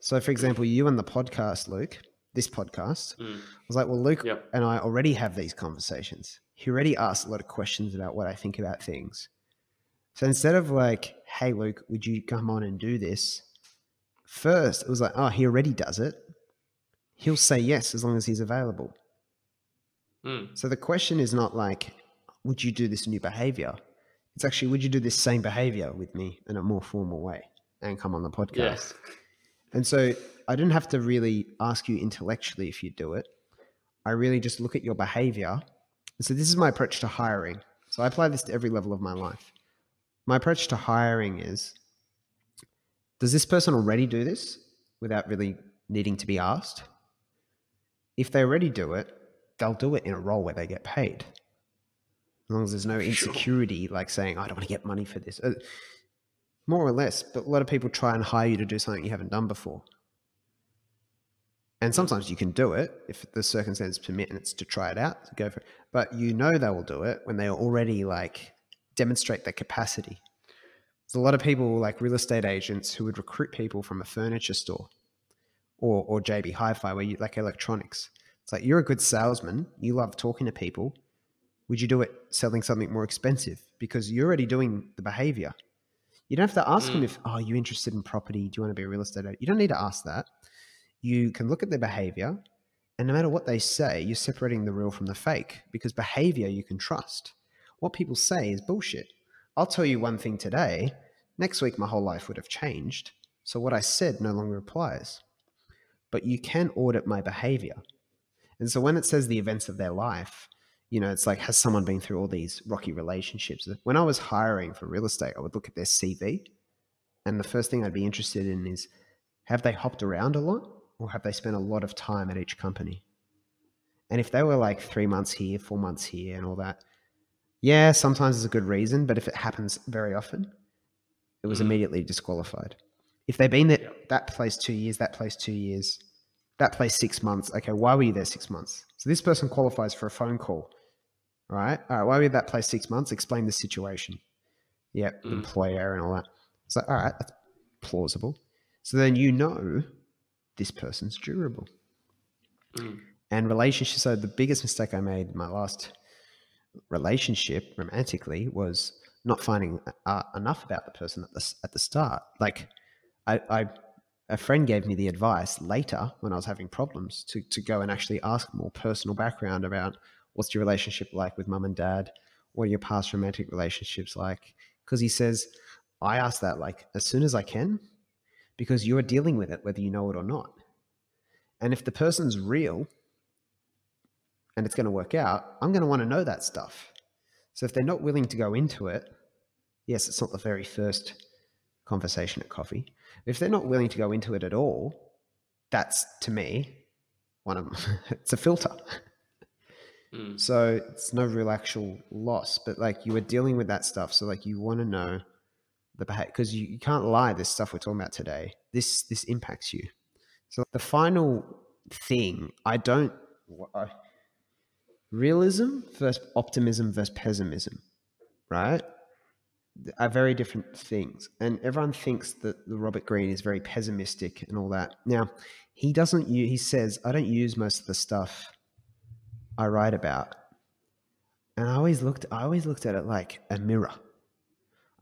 So, for example, you and the podcast, Luke, this podcast, Mm, I was like, well, Luke Yep. and I already have these conversations. He already asks a lot of questions about what I think about things. So instead of like, hey, Luke, would you come on and do this? First, it was like, oh, he already does it. He'll say yes as long as he's available. mm, So the question is not like, would you do this new behavior? It's actually, would you do this same behavior with me in a more formal way and come on the podcast? yes And so I didn't have to really ask you intellectually if you do it. I really just look at your behavior. So this is my approach to hiring. So I apply this to every level of my life. My approach to hiring is does this person already do this without really needing to be asked? If they already do it, they'll do it in a role where they get paid. As long as there's no insecurity, like saying, I don't want to get money for this. Uh, more or less, but a lot of people try and hire you to do something you haven't done before. And sometimes you can do it if the circumstances permit and it's to try it out, to go for it. But you know they will do it when they already like demonstrate their capacity. There's a lot of people like real estate agents who would recruit people from a furniture store or or JB Hi-Fi where you like electronics. It's like you're a good salesman, you love talking to people. Would you do it selling something more expensive because you're already doing the behavior? You don't have to ask them Mm. if, oh, you interested in property? Do you want to be a real estate agent? You don't need to ask that. You can look at their behavior, and no matter what they say, you're separating the real from the fake because behavior you can trust. What people say is bullshit. I'll tell you one thing today. Next week, my whole life would have changed. So what I said no longer applies. But you can audit my behavior. And so when it says the events of their life, you know, it's like, has someone been through all these rocky relationships? When I was hiring for real estate, I would look at their CV. And the first thing I'd be interested in is have they hopped around a lot or have they spent a lot of time at each company? And if they were like three months here, four months here, and all that, yeah, sometimes it's a good reason. But if it happens very often, it was Mm. immediately disqualified. If they've been there, Yep. that place two years, that place two years, that place six months. Okay, why were you there six months? So this person qualifies for a phone call. right? All right, Why were you at that place six months? Explain the situation. Yep. Mm. Employer and all that. It's like, all right, that's plausible. So then you know this person's durable. Mm. And relationships. So the biggest mistake I made in my last relationship romantically was not finding uh, enough about the person at the, at the start. Like I, I a friend gave me the advice later when I was having problems to, to go and actually ask more personal background about what's your relationship like with mum and dad? What are your past romantic relationships like? Because he says, I ask that like as soon as I can because you are dealing with it whether you know it or not. And if the person's real and it's going to work out, I'm going to want to know that stuff. So if they're not willing to go into it, yes, it's not the very first conversation at coffee. If they're not willing to go into it at all, that's to me one of them. <laughs> it's a filter. Mm. So it's no real actual loss, but like you are dealing with that stuff. So like you want to know the behavior because you, you can't lie. This stuff we're talking about today, this this impacts you. So the final thing, I don't. I, realism versus optimism versus pessimism, right? Are very different things. And everyone thinks that the Robert Greene is very pessimistic and all that. Now, he doesn't use, he says, I don't use most of the stuff I write about. And I always looked I always looked at it like a mirror.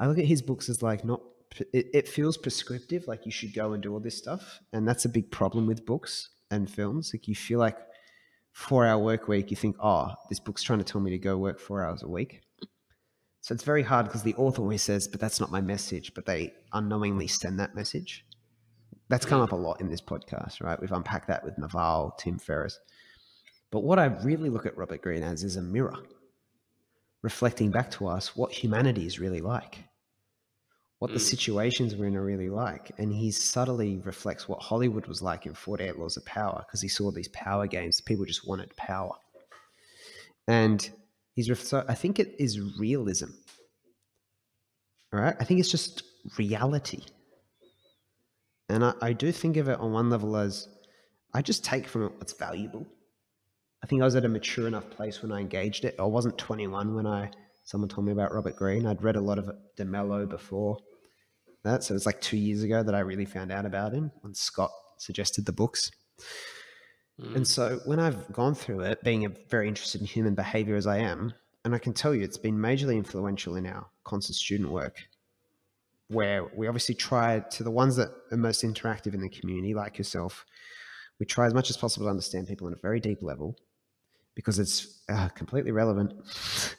I look at his books as like not it, it feels prescriptive, like you should go and do all this stuff. And that's a big problem with books and films. Like you feel like four hour work week, you think, oh, this book's trying to tell me to go work four hours a week. So it's very hard because the author always says, but that's not my message, but they unknowingly send that message. That's come up a lot in this podcast, right? We've unpacked that with Naval, Tim Ferriss. But what I really look at Robert Greene as is a mirror, reflecting back to us what humanity is really like, what mm. the situations we're in are really like. And he subtly reflects what Hollywood was like in 48 Laws of Power because he saw these power games. People just wanted power. And he's, so I think it is realism. All right. I think it's just reality. And I, I do think of it on one level as I just take from it what's valuable I think I was at a mature enough place when I engaged it. I wasn't 21 when I someone told me about Robert Greene. I'd read a lot of De Mello before that, so it was like two years ago that I really found out about him when Scott suggested the books. Mm. And so when I've gone through it, being very interested in human behavior as I am, and I can tell you it's been majorly influential in our constant student work, where we obviously try to the ones that are most interactive in the community, like yourself, we try as much as possible to understand people on a very deep level because it's uh, completely relevant. <laughs>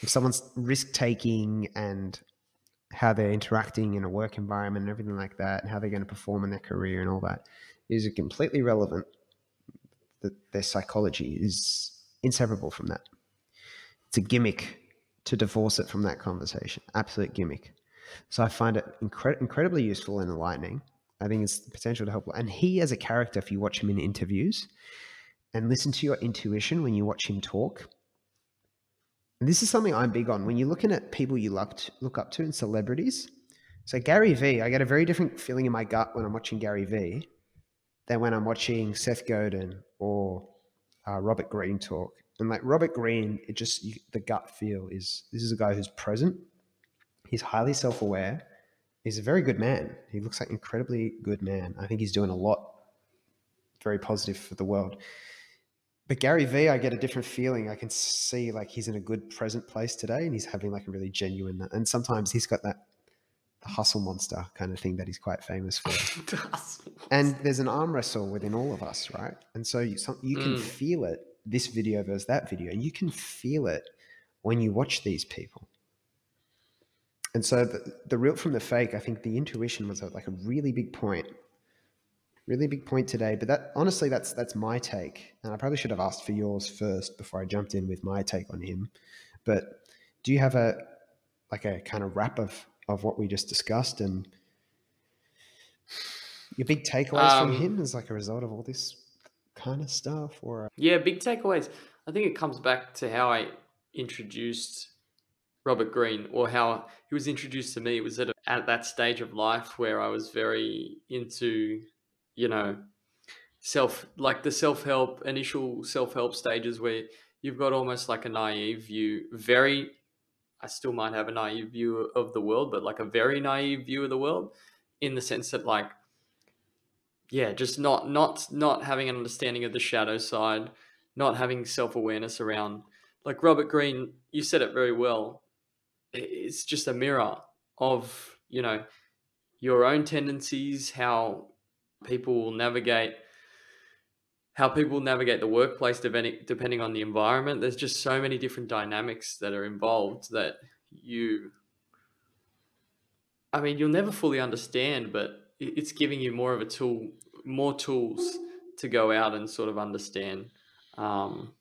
if someone's risk taking and how they're interacting in a work environment and everything like that, and how they're going to perform in their career and all that, is completely relevant. That their psychology is inseparable from that. It's a gimmick to divorce it from that conversation. Absolute gimmick. So I find it incre- incredibly useful and enlightening. I think it's potential to help. And he, as a character, if you watch him in interviews, and listen to your intuition when you watch him talk. And this is something I'm big on. When you're looking at people you look, to, look up to and celebrities, so Gary Vee, I get a very different feeling in my gut when I'm watching Gary Vee than when I'm watching Seth Godin or uh, Robert Greene talk. And like Robert Greene, it just you, the gut feel is this is a guy who's present. He's highly self-aware. He's a very good man. He looks like an incredibly good man. I think he's doing a lot very positive for the world. But Gary Vee, I get a different feeling. I can see like he's in a good present place today, and he's having like a really genuine. And sometimes he's got that the hustle monster kind of thing that he's quite famous for. <laughs> and there's an arm wrestle within all of us, right? And so you, you can mm. feel it. This video versus that video, and you can feel it when you watch these people. And so the, the real from the fake, I think the intuition was like a really big point really big point today. But that honestly, that's that's my take, and I probably should have asked for yours first before I jumped in with my take on him. But do you have a like a kind of wrap of of what we just discussed and your big takeaways um, from him as like a result of all this kind of stuff or yeah big takeaways i think it comes back to how i introduced robert greene or how he was introduced to me it was at, a, at that stage of life where i was very into you know, self like the self help initial self help stages where you've got almost like a naive view, very. I still might have a naive view of the world, but like a very naive view of the world, in the sense that like, yeah, just not not not having an understanding of the shadow side, not having self awareness around. Like Robert Greene, you said it very well. It's just a mirror of you know your own tendencies, how people will navigate how people navigate the workplace depending on the environment. There's just so many different dynamics that are involved that you I mean, you'll never fully understand, but it's giving you more of a tool, more tools to go out and sort of understand um,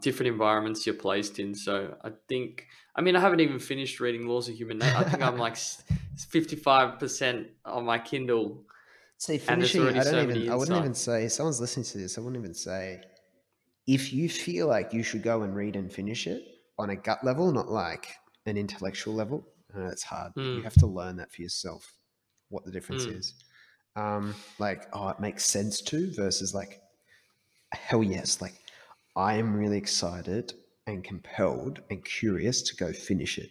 different environments you're placed in. So I think, I mean, I haven't even finished reading Laws of Human Nature. I think I'm like 55% on my Kindle. See, finishing, I don't even, I wouldn't even say, someone's listening to this, I wouldn't even say, if you feel like you should go and read and finish it on a gut level, not like an intellectual level, know it's hard. Mm. You have to learn that for yourself, what the difference mm. is. Um, like, oh, it makes sense to versus like, hell yes, like I am really excited and compelled and curious to go finish it.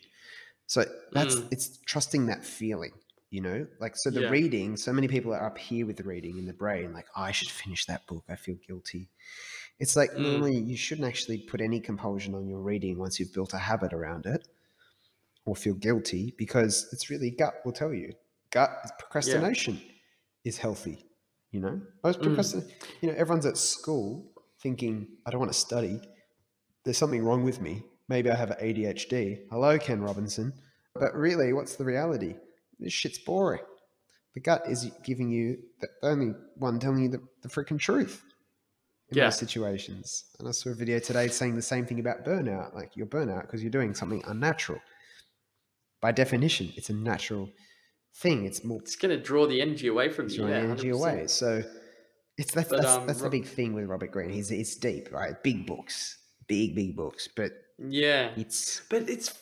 So that's mm. it's trusting that feeling, you know? Like so the yeah. reading, so many people are up here with the reading in the brain, like, I should finish that book. I feel guilty. It's like mm. normally you shouldn't actually put any compulsion on your reading once you've built a habit around it or feel guilty because it's really gut will tell you. Gut procrastination yeah. is healthy. You know, most procrastination, mm. you know, everyone's at school thinking, I don't want to study. There's something wrong with me. Maybe I have ADHD. Hello, Ken Robinson. But really, what's the reality? This shit's boring. The gut is giving you the only one telling you the, the freaking truth in yeah. most situations. And I saw a video today saying the same thing about burnout. Like you're burnout because you're doing something unnatural. By definition, it's a natural thing. It's more. It's going to draw the energy away from you. Draw yeah, the energy 100%. away. So it's that's but, that's, um, that's the big thing with Robert Greene. He's it's deep, right? Big books, big big books, but yeah, it's but it's.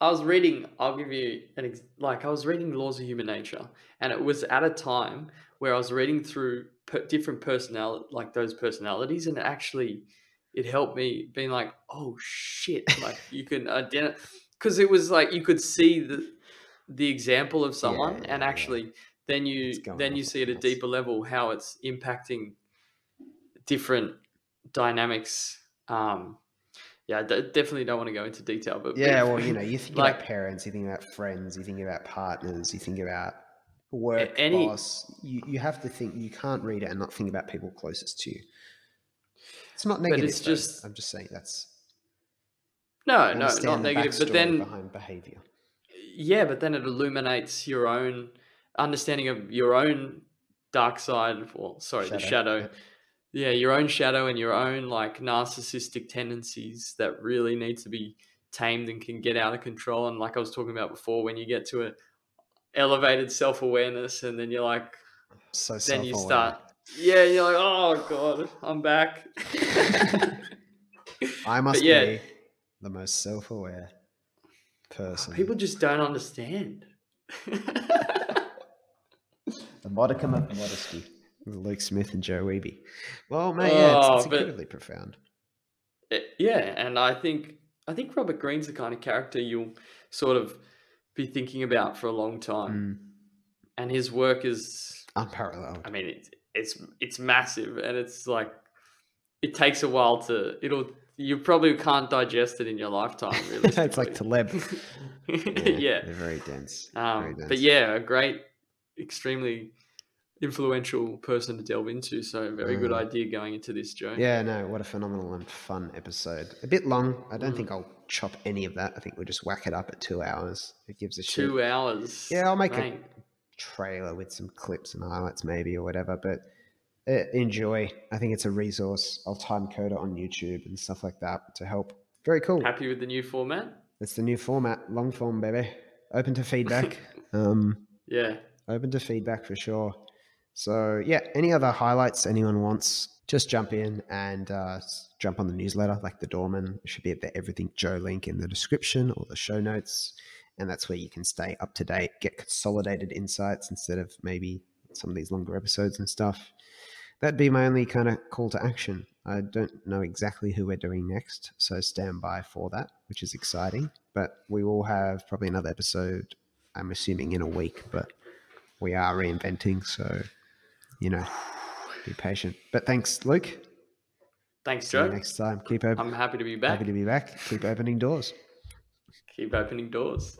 I was reading. I'll give you an ex- like I was reading Laws of Human Nature, and it was at a time where I was reading through per- different personality, like those personalities, and it actually it helped me being like, oh shit, like you can identify because it was like you could see the the example of someone, yeah, and actually. Yeah then you then you see at a deeper level how it's impacting different dynamics. Um, yeah, d- definitely don't want to go into detail, but yeah, well, you <laughs> know, you think like, about parents, you think about friends, you think about partners, you think about work any, boss. You you have to think. You can't read it and not think about people closest to you. It's not negative. But it's though. just. I'm just saying that's. No, no, not negative. But then behind behavior. Yeah, but then it illuminates your own understanding of your own dark side, or sorry, shadow. the shadow. Yeah, your own shadow and your own like narcissistic tendencies that really need to be tamed and can get out of control. And like I was talking about before, when you get to an elevated self awareness, and then you're like, so then you start, yeah, you're like, oh god, I'm back. <laughs> I must yeah, be the most self aware person. People just don't understand. The modicum of modesty. Luke Smith and Joe Eby. Well, man, yeah, it's, it's oh, incredibly profound. It, yeah, and I think I think Robert Greene's the kind of character you'll sort of be thinking about for a long time, mm. and his work is unparalleled. I mean, it's it's it's massive, and it's like it takes a while to it'll you probably can't digest it in your lifetime. Really, <laughs> it's like Taleb. <laughs> yeah, yeah, they're very dense. Um, very dense. But yeah, a great extremely influential person to delve into. So very mm. good idea going into this, Joe. Yeah, no, what a phenomenal and fun episode. A bit long. I don't mm. think I'll chop any of that. I think we'll just whack it up at two hours. It gives a two shit. hours. Yeah, I'll make a trailer with some clips and highlights maybe or whatever. But uh, enjoy. I think it's a resource. I'll time code it on YouTube and stuff like that to help. Very cool. Happy with the new format? It's the new format, long form, baby. Open to feedback. <laughs> um, yeah open to feedback for sure. So, yeah, any other highlights anyone wants, just jump in and uh, jump on the newsletter, like the Doorman. It should be at the Everything Joe link in the description or the show notes. And that's where you can stay up to date, get consolidated insights instead of maybe some of these longer episodes and stuff. That'd be my only kind of call to action. I don't know exactly who we're doing next, so stand by for that, which is exciting. But we will have probably another episode, I'm assuming in a week, but we are reinventing. So, you know, be patient. But thanks, Luke. Thanks, Joe. next time. Keep open. I'm happy to be back. Happy to be back. Keep opening doors. Keep opening doors.